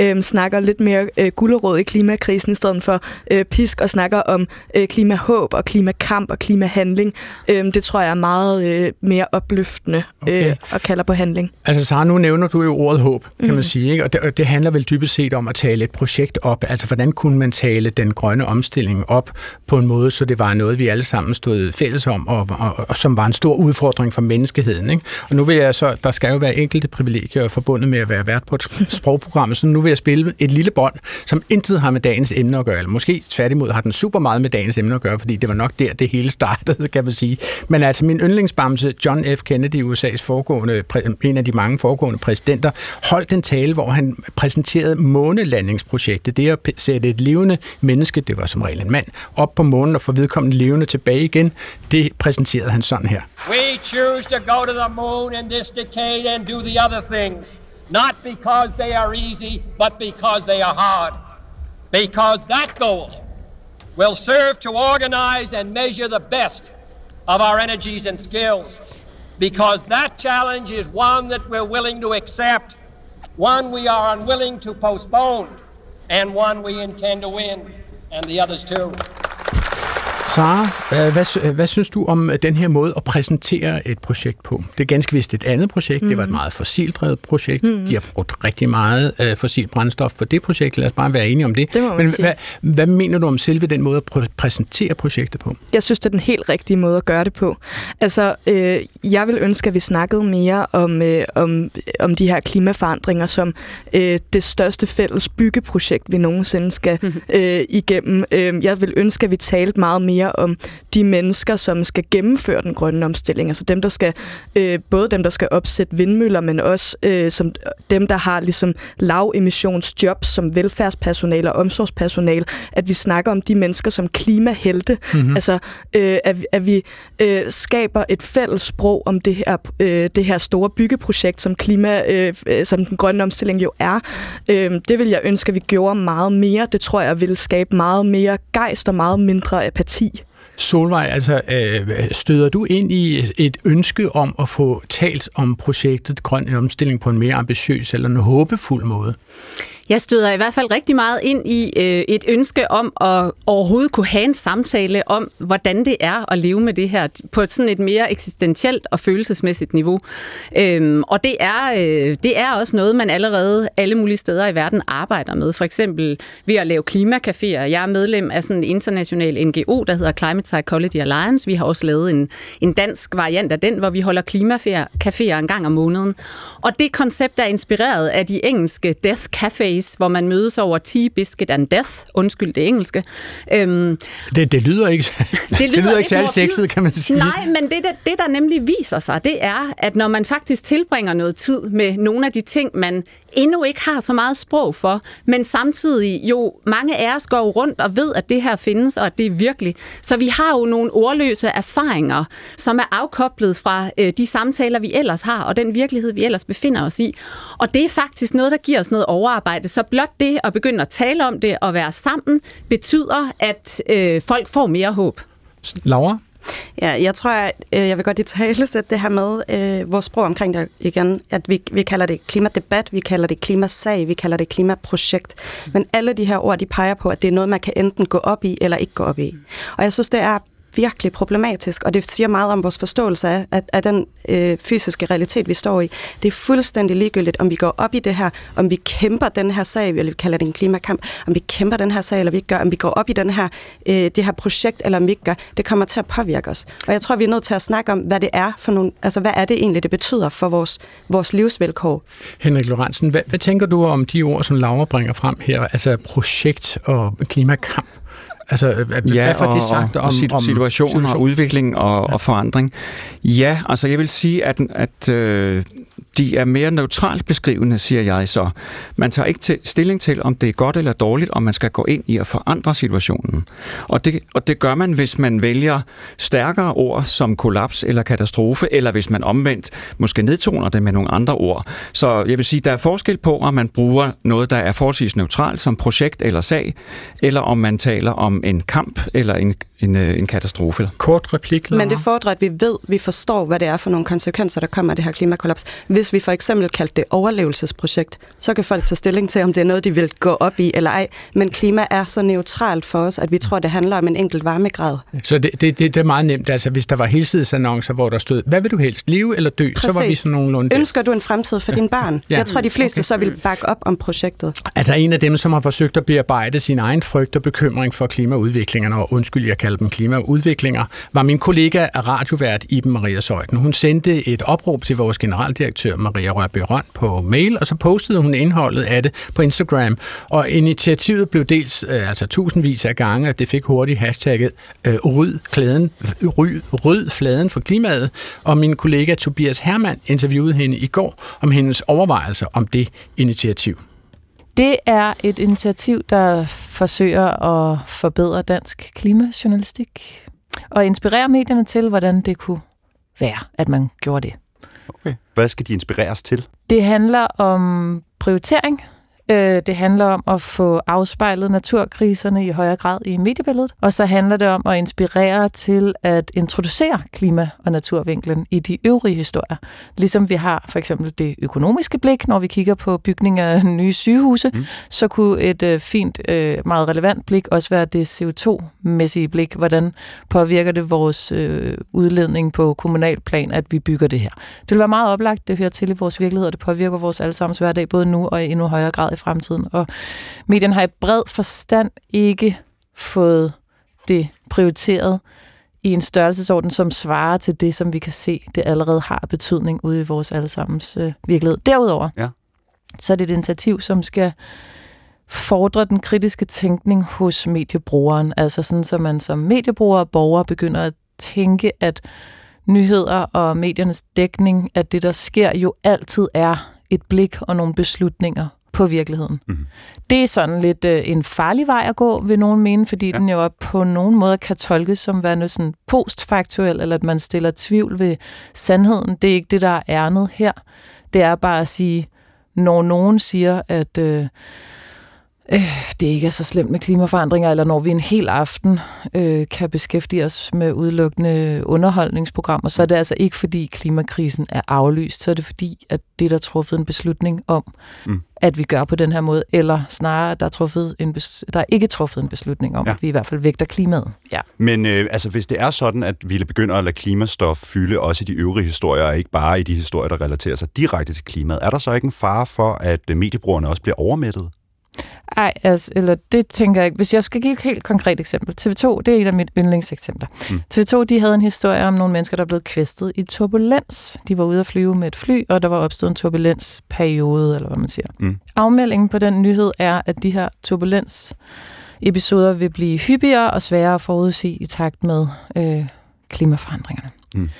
Øh, snakker lidt mere øh, gulderåd i klimakrisen, i stedet for øh, pisk, og snakker om øh, klimahåb og klimakamp og klimahandling. Øh, det tror jeg er meget øh, mere opløftende øh, okay. og kalder på handling. Altså, Sara, nu nævner du jo ordet håb kan mm. man sige. Ikke? Og, det, og det handler vel dybest set om at tale et projekt op. Altså, hvordan kunne man tale den grønne omstilling op på en måde, så det var noget, vi alle sammen stod fælles om, og, og, og, og som var en stor udfordring for menneskeheden. Ikke? Og nu vil jeg så, der skal jo være enkelte privilegier forbundet med at være vært på et sprogprogram, så nu vil jeg spille et lille bånd, som intet har med dagens emne at gøre. Eller måske tværtimod har den super meget med dagens emne at gøre, fordi det var nok der, det hele startede, kan man sige. Men altså, min yndlingsbamse, John F. Kennedy, USA's foregående, en af de mange foregående præsidenter, holdt holdt en tale, hvor han præsenterede månelandingsprojektet. Det at sætte et levende menneske, det var som regel en mand, op på månen og få vedkommende levende tilbage igen, det præsenterede han sådan her. We choose to go to the moon in this decade and do the other things. Not because they are easy, but because they are hard. Because that goal will serve to organize and measure the best of our energies and skills. Because that challenge is one that we're willing to accept one we are unwilling to postpone, and one we intend to win, and the others too. Sara, hvad, hvad synes du om øh, den her måde at præsentere et projekt på? Det er ganske vist et andet projekt. Mm. Det var et mhm. meget fossildrevet projekt. Mm. De har brugt rigtig meget uh, fossilt brændstof på det projekt. Lad os bare være enige om det. det Men hvad, hvad mener du om selve den måde at pr- præsentere projektet på? Jeg synes, det er den helt rigtige måde at gøre det på. Altså, øh, jeg vil ønske, at vi snakkede mere om, øh, om, om de her klimaforandringer som øh, det største fælles byggeprojekt, vi nogensinde skal mhm. øh, igennem. Øh, jeg vil ønske, at vi talte meget mere mere om de mennesker, som skal gennemføre den grønne omstilling. Altså dem, der skal, øh, både dem, der skal opsætte vindmøller, men også øh, som dem, der har ligesom lav emissionsjobs som velfærdspersonale og omsorgspersonale, at vi snakker om de mennesker som klimahelte. Mm-hmm. Altså øh, at, at vi øh, skaber et fælles sprog om det her, øh, det her store byggeprojekt, som, klima, øh, som den grønne omstilling jo er. Øh, det vil jeg ønske, at vi gjorde meget mere. Det tror jeg vil skabe meget mere gejst og meget mindre apati. Solvej, altså øh, støder du ind i et ønske om at få talt om projektet Grøn Omstilling på en mere ambitiøs eller en håbefuld måde? Jeg støder i hvert fald rigtig meget ind i øh, et ønske om at overhovedet kunne have en samtale om, hvordan det er at leve med det her på et sådan et mere eksistentielt og følelsesmæssigt niveau. Øhm, og det er, øh, det er også noget, man allerede alle mulige steder i verden arbejder med. For eksempel ved at lave klimakaféer. Jeg er medlem af sådan en international NGO, der hedder Climate Psychology Alliance. Vi har også lavet en, en dansk variant af den, hvor vi holder klimakaféer en gang om måneden. Og det koncept er inspireret af de engelske Death Café Days, hvor man mødes over tea, biscuit and death. Undskyld det engelske. Øhm, det, det lyder ikke, [laughs] det lyder, det lyder ikke særlig sexet, kan man sige. Nej, men det, det, det, der nemlig viser sig, det er, at når man faktisk tilbringer noget tid med nogle af de ting, man endnu ikke har så meget sprog for, men samtidig jo mange af os går rundt og ved, at det her findes, og at det er virkelig. Så vi har jo nogle ordløse erfaringer, som er afkoblet fra øh, de samtaler, vi ellers har, og den virkelighed, vi ellers befinder os i. Og det er faktisk noget, der giver os noget overarbejde. Så blot det at begynde at tale om det og være sammen, betyder, at øh, folk får mere håb. Laura? Ja, jeg tror, at øh, jeg vil godt i tale sætte det her med øh, vores sprog omkring det igen, at vi, vi kalder det klimadebat, vi kalder det klimasag, vi kalder det klimaprojekt. Men alle de her ord, de peger på, at det er noget, man kan enten gå op i eller ikke gå op i. Og jeg synes, det er virkelig problematisk, og det siger meget om vores forståelse af, af, af den øh, fysiske realitet, vi står i. Det er fuldstændig ligegyldigt, om vi går op i det her, om vi kæmper den her sag, eller vi kalder det en klimakamp, om vi kæmper den her sag, eller vi ikke gør, om vi går op i den her, øh, det her projekt, eller om vi ikke gør, det kommer til at påvirke os. Og jeg tror, vi er nødt til at snakke om, hvad det er for nogle, altså hvad er det egentlig, det betyder for vores, vores livsvilkår. Henrik Lorentzen, hvad, hvad tænker du om de ord, som Laura bringer frem her, altså projekt og klimakamp? Altså, hvad, ja, får det sagt og, om, om situation og udvikling og, ja. og forandring? Ja, altså jeg vil sige, at, at øh, de er mere neutralt beskrivende, siger jeg så. Man tager ikke til, stilling til, om det er godt eller dårligt, om man skal gå ind i at forandre situationen. Og det, og det gør man, hvis man vælger stærkere ord som kollaps eller katastrofe, eller hvis man omvendt måske nedtoner det med nogle andre ord. Så jeg vil sige, der er forskel på, om man bruger noget, der er forholdsvis neutralt som projekt eller sag, eller om man taler om en kamp eller en, en, en katastrofe. Kort replik, Laura. Men det fordrer, at vi ved, vi forstår, hvad det er for nogle konsekvenser, der kommer af det her klimakollaps. Hvis vi for eksempel kaldte det overlevelsesprojekt, så kan folk tage stilling til, om det er noget, de vil gå op i eller ej. Men klima er så neutralt for os, at vi tror, det handler om en enkelt varmegrad. Så det, det, det, det er meget nemt. Altså, hvis der var helsidesannoncer, hvor der stod, hvad vil du helst, leve eller dø? Præcis. Så var vi sådan nogenlunde der. Ønsker du en fremtid for dine barn? Ja. Jeg tror, de fleste Okay. så vil bakke op om projektet. Altså en af dem, som har forsøgt at bearbejde sin egen frygt og bekymring for klimaudviklingerne, og undskyld, jeg kalder dem klimaudviklinger, var min kollega af radiovært Iben Maria Søjden. Hun sendte et opråb til vores generaldirektør Maria Rørby Røn på mail, og så postede hun indholdet af det på Instagram. Og initiativet blev dels øh, altså tusindvis af gange, og det fik hurtigt hashtagget øh, ryd, klæden, ryd, ryd fladen for klimaet. Og min kollega Tobias Hermann interviewede hende i går om hendes overvejelser om det initiativ. Det er et initiativ, der forsøger at forbedre dansk klimajournalistik og inspirere medierne til, hvordan det kunne være, at man gjorde det. Okay. Hvad skal de inspireres til? Det handler om prioritering. Øh, Det handler om at få afspejlet naturkriserne i højere grad i mediebilledet. Og så handler det om at inspirere til at introducere klima- og naturvinklen i de øvrige historier. Ligesom vi har for eksempel det økonomiske blik, når vi kigger på bygning af nye sygehuse, mm. så kunne et øh, fint, øh, meget relevant blik også være det CO2-mæssige blik. Hvordan påvirker det vores øh, udledning på kommunal plan, at vi bygger det her? Det vil være meget oplagt, det hører til i vores virkelighed, og det påvirker vores allesammens hverdag, både nu og i endnu højere grad i fremtiden. Og medierne har i bred forstand ikke fået det prioriteret i en størrelsesorden, som svarer til det, som vi kan se, det allerede har betydning ude i vores allesammens øh, virkelighed. Derudover, Ja. så er det et initiativ, som skal fordre den kritiske tænkning hos mediebrugeren. Altså sådan, så man som mediebruger og borger begynder at tænke, at nyheder og mediernes dækning af det, der sker, jo altid er et blik og nogle beslutninger på virkeligheden. Mm. Det er sådan lidt øh, en farlig vej at gå, vil nogen mene, fordi ja. den jo på nogen måde kan tolkes som værende sådan postfaktuel, eller at man stiller tvivl ved sandheden. Det er ikke det, der er ærnet her. Det er bare at sige, når nogen siger, at øh, øh, det ikke er så slemt med klimaforandringer, eller når vi en hel aften øh, kan beskæftige os med udelukkende underholdningsprogrammer, så er det altså ikke fordi klimakrisen er aflyst, så er det fordi, at det der er truffet en beslutning om, Mm. at vi gør på den her måde, eller snarere, der er, truffet en bes- der er ikke truffet en beslutning om, Ja. at vi i hvert fald vægter klimaet. Ja. Men øh, altså, hvis det er sådan, at vi begynder at lade klimastof fylde også i de øvrige historier, og ikke bare i de historier, der relaterer sig direkte til klimaet, er der så ikke en fare for, at mediebrugerne også bliver overmættet? Ej, altså, eller det tænker jeg ikke. Hvis jeg skal give et helt konkret eksempel. TV2, det er et af mine yndlingseksempler. Mm. Mm. TV2, de havde en historie om nogle mennesker, der er blevet kvæstet i turbulens. De var ude at flyve med et fly, og der var opstået en turbulensperiode, eller hvad man siger. Mm. Afmeldingen på den nyhed er, at de her turbulens episoder vil blive hyppigere og sværere at forudsige i takt med øh, klimaforandringerne. Mm.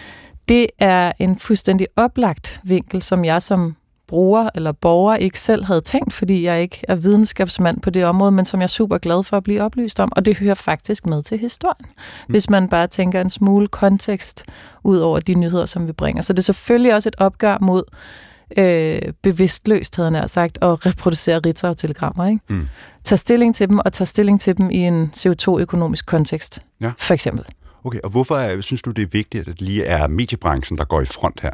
Det er en fuldstændig oplagt vinkel, som jeg som bruger eller borger ikke selv havde tænkt, fordi jeg ikke er videnskabsmand på det område, men som jeg er super glad for at blive oplyst om. Og det hører faktisk med til historien, mm. hvis man bare tænker en smule kontekst ud over de nyheder, som vi bringer. Så det er selvfølgelig også et opgør mod øh, bevidstløst, havde jeg nær sagt, at reproducere Ritzau-telegrammer. Ikke? Mm. Tag stilling til dem, og tag stilling til dem i en CO2-økonomisk kontekst, Ja. for eksempel. Okay, og hvorfor synes du, det er vigtigt, at det lige er mediebranchen, der går i front her?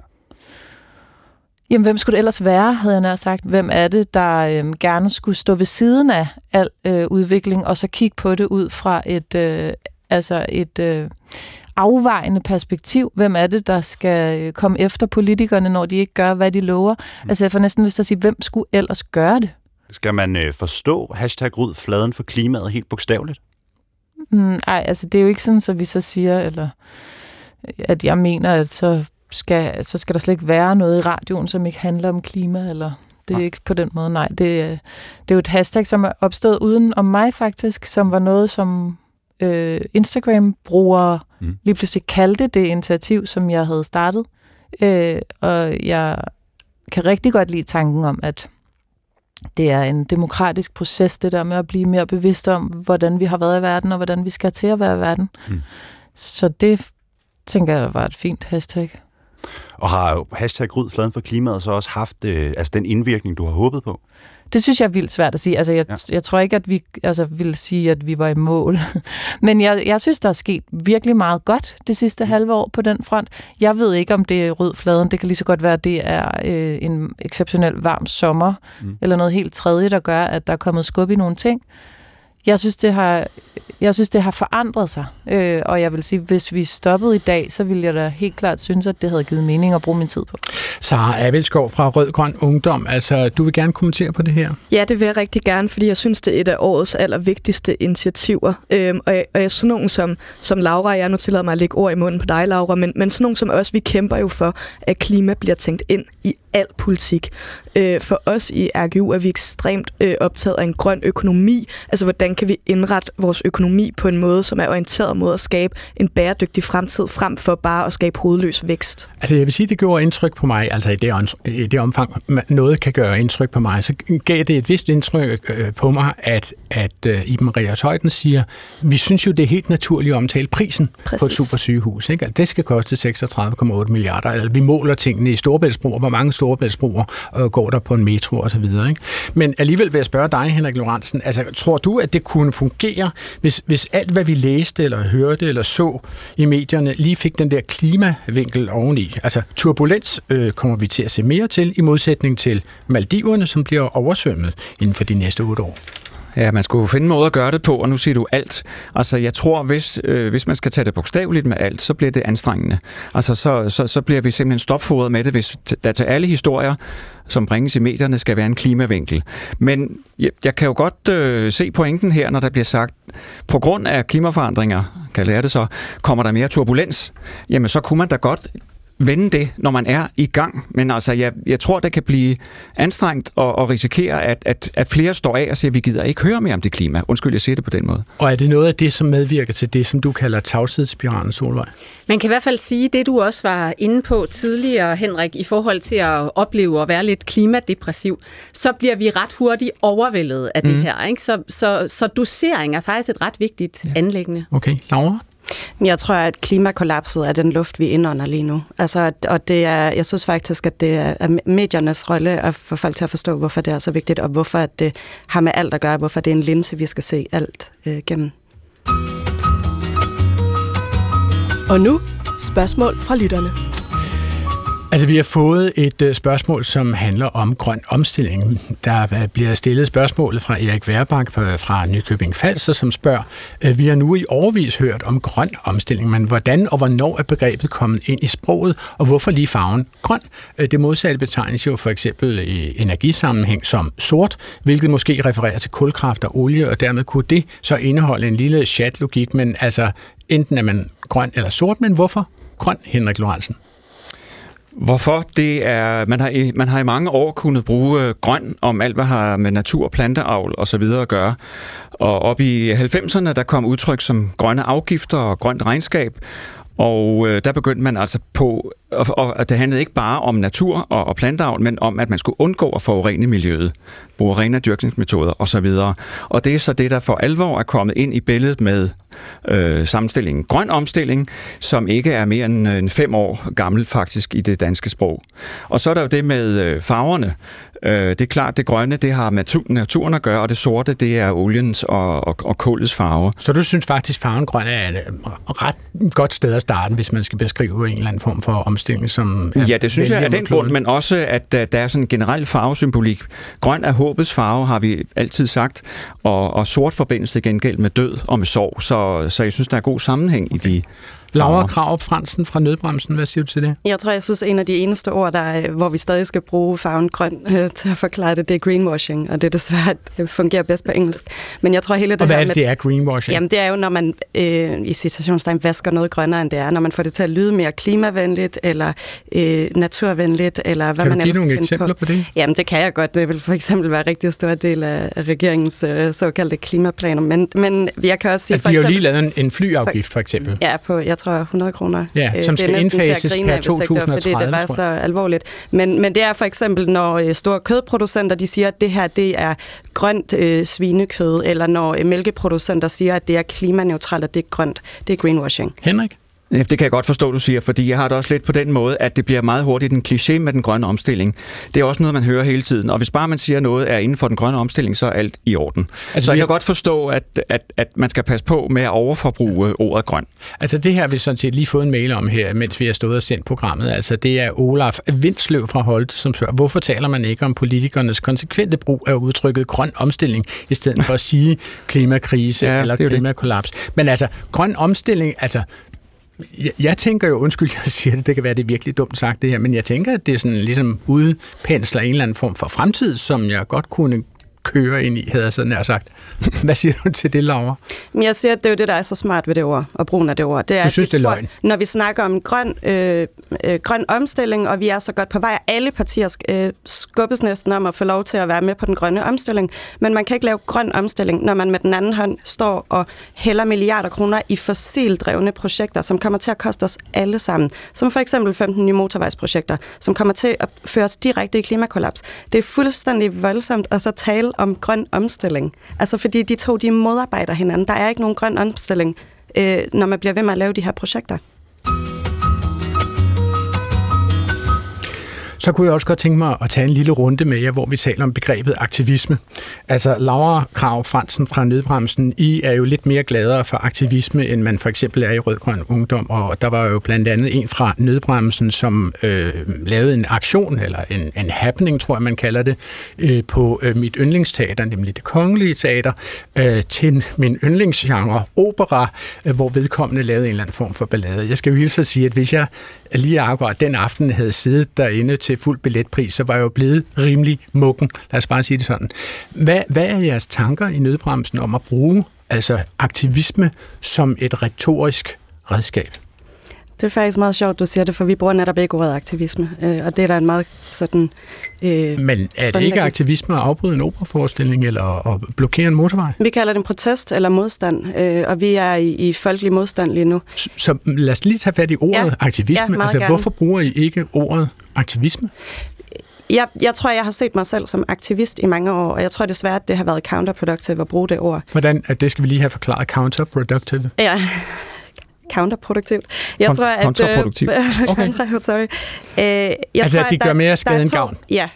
Jamen, hvem skulle det ellers være, havde jeg nær sagt. Hvem er det, der øh, gerne skulle stå ved siden af al øh, udvikling, og så kigge på det ud fra et, øh, altså et øh, afvejende perspektiv? Hvem er det, der skal øh, komme efter politikerne, når de ikke gør, hvad de lover? Mm. Altså, jeg får næsten lyst til at sige, hvem skulle ellers gøre det? Skal man øh, forstå hashtag ryd fladen for klimaet helt bogstaveligt? Mm, ej, altså det er jo ikke sådan, så vi så siger, eller at jeg mener, at så skal, så skal der slet ikke være noget i radioen, som ikke handler om klima, eller det er ikke på den måde, nej. Det, det er jo et hashtag, som er opstået uden om mig faktisk, som var noget, som øh, Instagram-brugere mm. lige pludselig kaldte det initiativ, som jeg havde startet. Øh, og jeg kan rigtig godt lide tanken om, at det er en demokratisk proces, det der med at blive mere bevidst om, hvordan vi har været i verden, og hvordan vi skal til at være i verden. Mm. Så det tænker jeg var et fint hashtag. Og har hashtag fladen for klimaet så også haft øh, altså den indvirkning, du har håbet på? Det synes jeg er vildt svært at sige. Altså, jeg, ja. jeg tror ikke, at vi altså, vil sige, at vi var i mål. [laughs] Men jeg, jeg synes, der er sket virkelig meget godt det sidste mm. halve år på den front. Jeg ved ikke, om det er rød fladen. Det kan lige så godt være, at det er øh, en exceptionelt varm sommer, mm. eller noget helt tredje, der gør, at der er kommet skub i nogle ting. Jeg synes, det har, jeg synes, det har forandret sig. Øh, og jeg vil sige, hvis vi stoppede i dag, så ville jeg da helt klart synes, at det havde givet mening at bruge min tid på. Sara Abelskov fra Rød Grøn Ungdom, altså du vil gerne kommentere på det her? Ja, det vil jeg rigtig gerne, fordi jeg synes, det er et af årets allervigtigste initiativer. Øhm, og, jeg, og jeg, sådan nogen som, som Laura, jeg nu tillader mig at lægge ord i munden på dig, Laura, men, men sådan nogen som os, vi kæmper jo for, at klima bliver tænkt ind i al politik. Øh, for os i RGU er vi ekstremt øh, optaget af en grøn økonomi. Altså, hvordan kan vi indrette vores økonomi på en måde, som er orienteret mod at skabe en bæredygtig fremtid, frem for bare at skabe hovedløs vækst? Altså, jeg vil sige, det gjorde indtryk på mig, altså i det, i det omfang, noget kan gøre indtryk på mig, så gav det et vist indtryk øh, på mig, at, at uh, Iben Marias Højden siger, vi synes jo, det er helt naturligt at omtale prisen Præcis. på et supersygehus. Ikke? Altså, det skal koste 36,8 milliarder. Altså, vi måler tingene i Storbæltsbro, hvor mange storebæltsbroer øh, går der på en metro og så videre. Ikke? Men alligevel vil jeg spørge dig, Henrik Lorentzen, altså tror du, at det kunne fungere, hvis, hvis alt, hvad vi læste eller hørte eller så i medierne, lige fik den der klimavinkel oveni? Altså turbulens øh, kommer vi til at se mere til, i modsætning til Maldiverne, som bliver oversvømmet inden for de næste otte år. Ja, man skulle finde en måde at gøre det på, og nu siger du alt. Altså, jeg tror, hvis, øh, hvis man skal tage det bogstaveligt med alt, så bliver det anstrengende. Altså, så, så, så bliver vi simpelthen stopfodret med det, hvis der til alle historier, som bringes i medierne, skal være en klimavinkel. Men jeg, jeg kan jo godt øh, se pointen her, når der bliver sagt, på grund af klimaforandringer, kan jeg lære det så, kommer der mere turbulens. Jamen, så kunne man da godt vende det, når man er i gang. Men altså, jeg, jeg tror, det kan blive anstrengt og, og risikere, at, at, at flere står af og siger, at vi gider ikke høre mere om det klima. Undskyld, jeg siger det på den måde. Og er det noget af det, som medvirker til det, som du kalder tavshedsspiralen, Solvej? Man kan i hvert fald sige, det du også var inde på tidligere, Henrik, i forhold til at opleve at være lidt klimadepressiv, så bliver vi ret hurtigt overvældet af det mm. her. Ikke? Så, så, så dosering er faktisk et ret vigtigt ja. anlæggende. Okay, Laura? Jeg tror, at klimakollapset er den luft, vi indånder lige nu. Altså, og det er, jeg synes faktisk, at det er mediernes rolle at få folk til at forstå, hvorfor det er så vigtigt, og hvorfor at det har med alt at gøre, hvorfor det er en linse, vi skal se alt øh, gennem. Og nu spørgsmål fra lytterne. Altså, vi har fået et øh, spørgsmål, som handler om grøn omstilling. Der øh, bliver stillet spørgsmålet fra Erik Værbak øh, fra Nykøbing Falster, som spørger, vi har nu i overvis hørt om grøn omstilling, men hvordan og hvornår er begrebet kommet ind i sproget, og hvorfor lige farven grøn? Det modsatte betegnes jo for eksempel i energisammenhæng som sort, hvilket måske refererer til kulkraft og olie, og dermed kunne det så indeholde en lille chat-logik, men altså enten er man grøn eller sort, men hvorfor grøn, Henrik Lorentzen? Hvorfor? Det er, man, har i, man har i mange år kunnet bruge øh, grøn om alt, hvad har med natur, planteavl og så videre at gøre. Og op i 90'erne, der kom udtryk som grønne afgifter og grønt regnskab, og øh, der begyndte man altså på og, og det handlede ikke bare om natur og, og planteavl, men om, at man skulle undgå at forurene miljøet, bruge rene dyrkningsmetoder osv. Og det er så det, der for alvor er kommet ind i billedet med øh, sammenstillingen grøn omstilling, som ikke er mere end, øh, end fem år gammel faktisk i det danske sprog. Og så er der jo det med øh, farverne. Øh, det er klart, det grønne, det har med naturen at gøre, og det sorte, det er oliens og, og, og kulets farve. Så du synes faktisk, farven grøn er et ret godt sted at starte, hvis man skal beskrive en eller anden form for omstilling, som Ja, det synes jeg er den grund, men også, at der er sådan en generel farvesymbolik. Grøn er håbets farve, har vi altid sagt, og, og sort forbindelse gengæld med død og med sorg, så, så jeg synes, der er god sammenhæng i de Laura Krav Fransen fra Nødbremsen, hvad siger du til det? Jeg tror, jeg synes, en af de eneste ord, der er, hvor vi stadig skal bruge farven grøn øh, til at forklare det, det er greenwashing, og det er desværre, det fungerer bedst på engelsk. Men jeg tror hele det og hvad her er det, med, det er greenwashing? Jamen, det er jo, når man øh, i citationstegn vasker noget grønnere, end det er. Når man får det til at lyde mere klimavenligt, eller øh, naturvenligt, eller hvad kan man du give nogle finde eksempler på. på det? Jamen, det kan jeg godt. Det vil for eksempel være en rigtig stor del af regeringens øh, såkaldte klimaplaner. Men, men jeg kan også sige... At de har jo lige lavet en, en flyafgift, for eksempel. Ja, på, jeg tror, 100 kroner. Ja, som Øh, det er skal indfases grine per af, hvis ikke det var, 2030, fordi det var så jeg. alvorligt. Men, men det er for eksempel, når øh, store kødproducenter de siger, at det her det er grønt øh, svinekød, eller når øh, mælkeproducenter siger, at det er klimaneutralt, og det er grønt. Det er greenwashing. Henrik? Det kan jeg godt forstå, du siger, fordi jeg har det også lidt på den måde, at det bliver meget hurtigt en kliché med den grønne omstilling. Det er også noget, man hører hele tiden, og hvis bare man siger noget er inden for den grønne omstilling, så er alt i orden. Altså, så jeg kan godt forstå, at, at, at man skal passe på med at overforbruge ordet grøn. Altså det her har vi sådan set lige fået en mail om her, mens vi har stået og sendt programmet. Altså det er Olaf Vindsløv fra Holte, som spørger, hvorfor taler man ikke om politikernes konsekvente brug af udtrykket grøn omstilling, i stedet for at sige klimakrise [laughs] Ja, eller er jo det. klimakollaps. Men altså, grøn omstilling, altså jeg, jeg tænker jo, undskyld, jeg siger det, det kan være, det er virkelig dumt sagt det her, men jeg tænker, at det er sådan ligesom udpensler en eller anden form for fremtid, som jeg godt kunne køre ind i, havde jeg så nær sagt. Hvad siger du til det, Laura? Jeg siger, at det er jo det, der er så smart ved det ord, og brugen af det ord. Det er, Du synes, det er tror- løgn? Når vi snakker om grøn, øh, øh, grøn omstilling, og vi er så godt på vej, alle partier øh, skubbes næsten om at få lov til at være med på den grønne omstilling, men man kan ikke lave grøn omstilling, når man med den anden hånd står og hælder milliarder kroner i fossildrevne projekter, som kommer til at koste os alle sammen. Som for eksempel 15 nye motorvejsprojekter, som kommer til at føre os direkte i klimakollaps. Det er fuldstændig voldsomt at så tale om grøn omstilling. Altså fordi de to, de modarbejder hinanden. Der er ikke nogen grøn omstilling, øh, når man bliver ved med at lave de her projekter. Så kunne jeg også godt tænke mig at tage en lille runde med jer, hvor vi taler om begrebet aktivisme. Altså Laura Krav Fransen fra Nødbremsen, I er jo lidt mere gladere for aktivisme, end man for eksempel er i Rødgrøn Ungdom, og der var jo blandt andet en fra Nødbremsen, som øh, lavede en aktion, eller en, en happening, tror jeg man kalder det, øh, på øh, mit yndlingsteater, nemlig det kongelige teater, øh, til min yndlingsgenre, opera, øh, hvor vedkommende lavede en eller anden form for ballade. Jeg skal jo hilse at sige, at hvis jeg lige akkurat den aften havde siddet derinde til fuld billetpris, så var jeg jo blevet rimelig mukken. Lad os bare sige det sådan. Hvad, hvad er jeres tanker i nødbremsen om at bruge altså aktivisme som et retorisk redskab? Det er faktisk meget sjovt, du siger det, for vi bruger netop ikke ordet aktivisme, øh, og det er der en meget sådan... Øh, Men er det ikke aktivisme at afbryde en operaforestilling eller at blokere en motorvej? Vi kalder det en protest eller modstand, øh, og vi er i, i folkelig modstand lige nu. Så lad os lige tage fat i ordet Ja. aktivisme. Ja, altså, gerne. hvorfor bruger I ikke ordet aktivisme? Jeg, jeg tror, jeg har set mig selv som aktivist i mange år, og jeg tror desværre, at det har været counterproductive at bruge det ord. Hvordan, at det skal vi lige have forklaret counterproductive. Ja, counterproduktivt. Jeg Kon- tror, at... kontraproduktivt. [laughs] Okay. Kontra, sorry. Øh, jeg Altså, tror, at det gør mere er skade end gavn. Ja,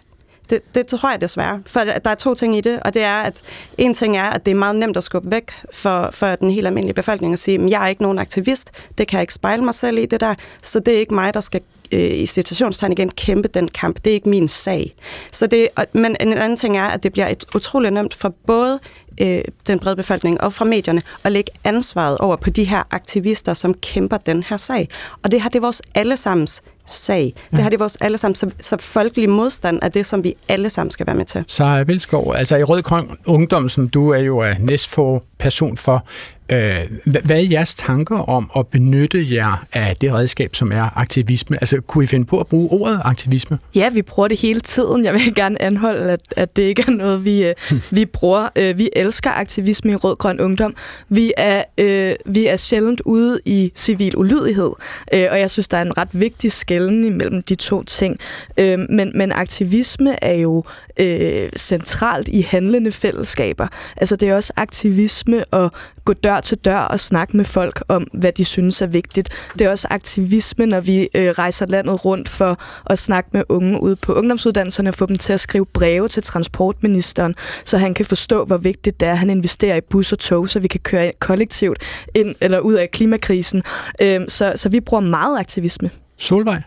det, det tror jeg desværre. For der er to ting i det, og det er, at en ting er, at det er meget nemt at skubbe væk for, for den helt almindelige befolkning og sige, "Men jeg er ikke nogen aktivist, det kan jeg ikke spejle mig selv i det der, så det er ikke mig, der skal øh, i citationstegn igen kæmpe den kamp. Det er ikke min sag. Så det, og- men en anden ting er, at det bliver et utroligt nemt for både øh, den brede befolkning og fra medierne at lægge ansvaret over på de her aktivister, som kæmper den her sag. Og det her, det er vores allesammens sag. Det her, det er vores allesammens, så, så folkelig modstand er det, som vi alle sammen skal være med til. Sara Vilskov, altså i Rød Grøn Ungdom, som du er jo er næstfor person for, Øh, hvad er jeres tanker om at benytte jer af det redskab, som er aktivisme? Altså, kunne I finde på at bruge ordet aktivisme? Ja, vi bruger det hele tiden. Jeg vil gerne anholde, at, at det ikke er noget, vi, øh, vi bruger. Øh, vi elsker aktivisme i Rød Grøn Ungdom. Vi er, øh, vi er sjældent ude i civil ulydighed, øh, og jeg synes, der er en ret vigtig skælden imellem de to ting. Øh, men, men aktivisme er jo øh, centralt i handlende fællesskaber. Altså, det er også aktivisme at gå dør til dør og snakke med folk om, hvad de synes er vigtigt. Det er også aktivisme, når vi øh, rejser landet rundt for at snakke med unge ude på ungdomsuddannelserne og få dem til at skrive breve til transportministeren, så han kan forstå, hvor vigtigt det er, at han investerer i bus og tog, så vi kan køre kollektivt ind eller ud af klimakrisen. Øh, så, så vi bruger meget aktivisme. Solvej?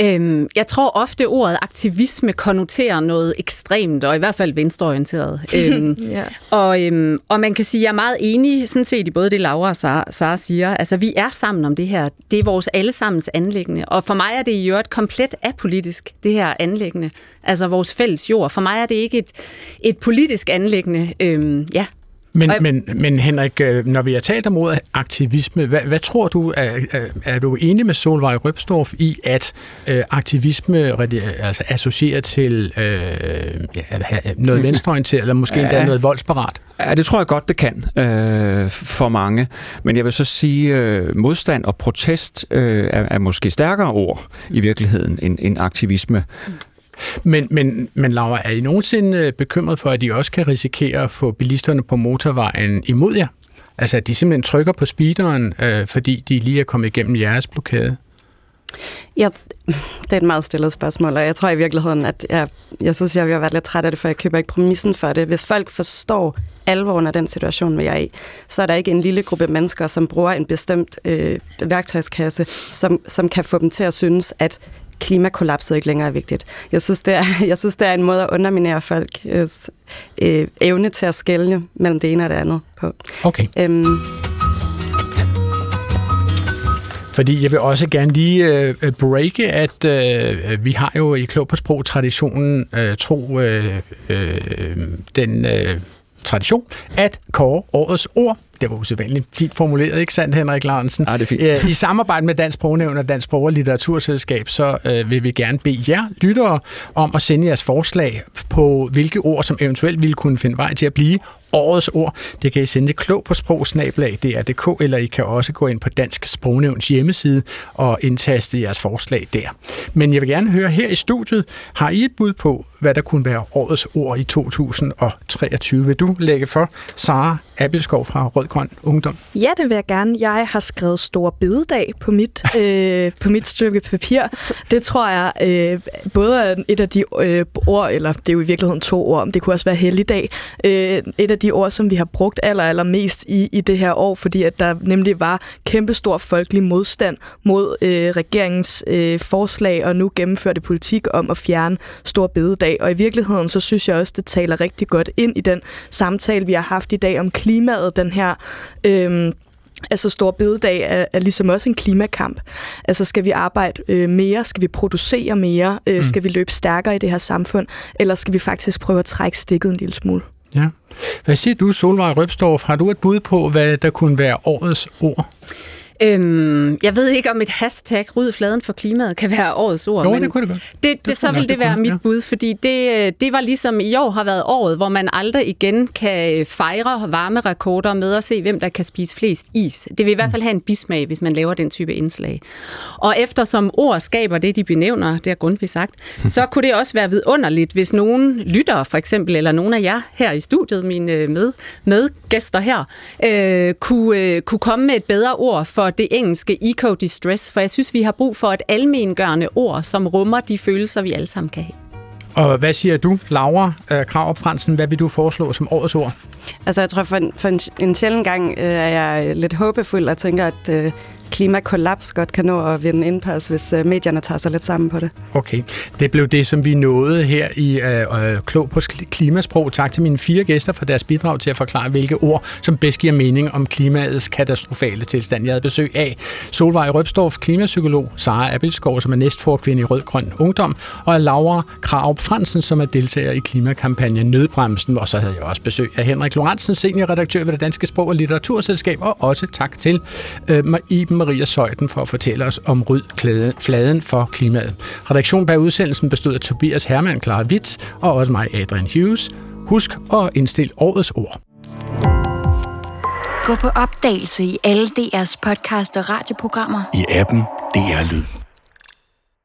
Øhm, jeg tror ofte, ordet aktivisme konnoterer noget ekstremt, og i hvert fald venstreorienteret. [laughs] øhm, yeah. og, øhm, og man kan sige, at jeg er meget enig sådan set i både det, Laura og Sara, Sara siger. Altså, vi er sammen om det her. Det er vores allesammens anlæggende. Og for mig er det i øvrigt komplet apolitisk, det her anlæggende. Altså vores fælles jord. For mig er det ikke et, et politisk anlæggende. Øhm, ja, men, jeg... men, men Henrik, øh, når vi har talt om ordet aktivisme, hvad, hvad tror du, er, er du enig med Solvej Røbstorff i, at øh, aktivisme altså associerer til øh, ja, noget [laughs] venstreorienteret, eller måske ja. endda noget voldsparat? Ja, det tror jeg godt, det kan øh, for mange. Men jeg vil så sige, øh, modstand og protest øh, er, er måske stærkere ord i virkeligheden end, end aktivisme. Men, men, men Laura, er I nogensinde øh, bekymret for, at I også kan risikere at få bilisterne på motorvejen imod jer? Altså, at de simpelthen trykker på speederen, øh, fordi de lige er kommet igennem jeres blokade? Ja, det er et meget stillet spørgsmål, og jeg tror i virkeligheden, at jeg, jeg synes, jeg har været lidt træt af det, for jeg køber ikke præmissen for det. Hvis folk forstår alvoren af den situation, vi er i, så er der ikke en lille gruppe mennesker, som bruger en bestemt øh, værktøjskasse, som, som kan få dem til at synes, at klimakollapset ikke længere er vigtigt. Jeg synes, det er, [laughs] jeg synes, det er en måde at underminere folks øh, evne til at skælne mellem det ene og det andet på. Okay. Øhm, fordi jeg vil også gerne lige øh, breake, at øh, vi har jo i Klog på Sprog traditionen øh, tro øh, øh, den øh, tradition at kåre årets ord det var usædvanligt fint formuleret, ikke sandt, Henrik Larsen? Ja, det er fint. Æ, I samarbejde med Dansk Sprognævn og Dansk Sprog- og Litteraturselskab, så øh, vil vi gerne bede jer lyttere om at sende jeres forslag på, hvilke ord, som eventuelt ville kunne finde vej til at blive årets ord. Det kan I sende klog på sprogsnablag, DRDK, eller I kan også gå ind på Dansk Sprognævns hjemmeside og indtaste jeres forslag der. Men jeg vil gerne høre her i studiet, har I et bud på, hvad der kunne være årets ord i 2023? Vil du lægge for, Sara Abelskov fra Rød Grøn Ungdom? Ja, det vil jeg gerne. Jeg har skrevet Stor Bededag på mit, [laughs] øh, på mit stykke papir. Det tror jeg øh, både er et af de øh, ord, eller det er jo i virkeligheden to ord, det kunne også være helligdag, øh, et af de ord, som vi har brugt aller, aller mest i, i det her år, fordi at der nemlig var kæmpestor folkelig modstand mod øh, regeringens øh, forslag og nu gennemførte politik om at fjerne Stor Bededag. Og i virkeligheden, så synes jeg også, det taler rigtig godt ind i den samtale, vi har haft i dag om klimaet, den her... Øh, Altså Stor Bededag er, er ligesom også en klimakamp. Altså skal vi arbejde øh, mere, skal vi producere mere, øh, mm. skal vi løbe stærkere i det her samfund, eller skal vi faktisk prøve at trække stikket en lille smule? Ja. Hvad siger du, Solvej Røbstorff? Har du et bud på, hvad der kunne være årets ord? Øhm, jeg ved ikke, om et hashtag ryd fladen for klimaet kan være årets ord. Jo, men det kunne det godt. Det, det, det så vil det, være kunne, mit ja. bud, fordi det, det var ligesom i år har været året, hvor man aldrig igen kan fejre varmerekorder med at se, hvem der kan spise flest is. Det vil i hvert fald have en bismag, hvis man laver den type indslag. Og eftersom ord skaber det, de benævner, det har Grundtvig sagt, [laughs] så kunne det også være vidunderligt, hvis nogen lytter for eksempel, eller nogen af jer her i studiet, mine med, medgæster her, øh, kunne, øh, kunne komme med et bedre ord for for det engelske eco-distress, for jeg synes, vi har brug for et almengørende ord, som rummer de følelser, vi alle sammen kan have. Og hvad siger du, Laura øh, Krav Fransen? Hvad vil du foreslå som årets ord? Altså, jeg tror, for en, for en, en sjældent gang øh, er jeg lidt håbefuld og tænker, at øh, klimakollaps godt kan nå at vinde indpas, hvis øh, medierne tager sig lidt sammen på det. Okay, det blev det, som vi nåede her i øh, øh Klog på Klimasprog. Tak til mine fire gæster for deres bidrag til at forklare, hvilke ord, som bedst giver mening om klimaets katastrofale tilstand. Jeg havde besøg af Solvej Røbstorff, klimapsykolog, Sara Abelskov, som er næstforkvinde i Rød-Grøn Ungdom, og Laura Kraup Fransen, som er deltager i klimakampagnen Nødbremsen. Og så havde jeg også besøg af Henrik Lorentzen, seniorredaktør ved det Danske Sprog- og Litteraturselskab, og også tak til øh, Iben Maria Søjden for at fortælle os om ryd fladen for klimaet. Redaktion bag udsendelsen bestod af Tobias Hermann, Clara Witz og også mig, Adrian Hughes. Husk at indstille årets ord. Gå på opdagelse i alle DR's podcast og radioprogrammer. I appen DR Lyd.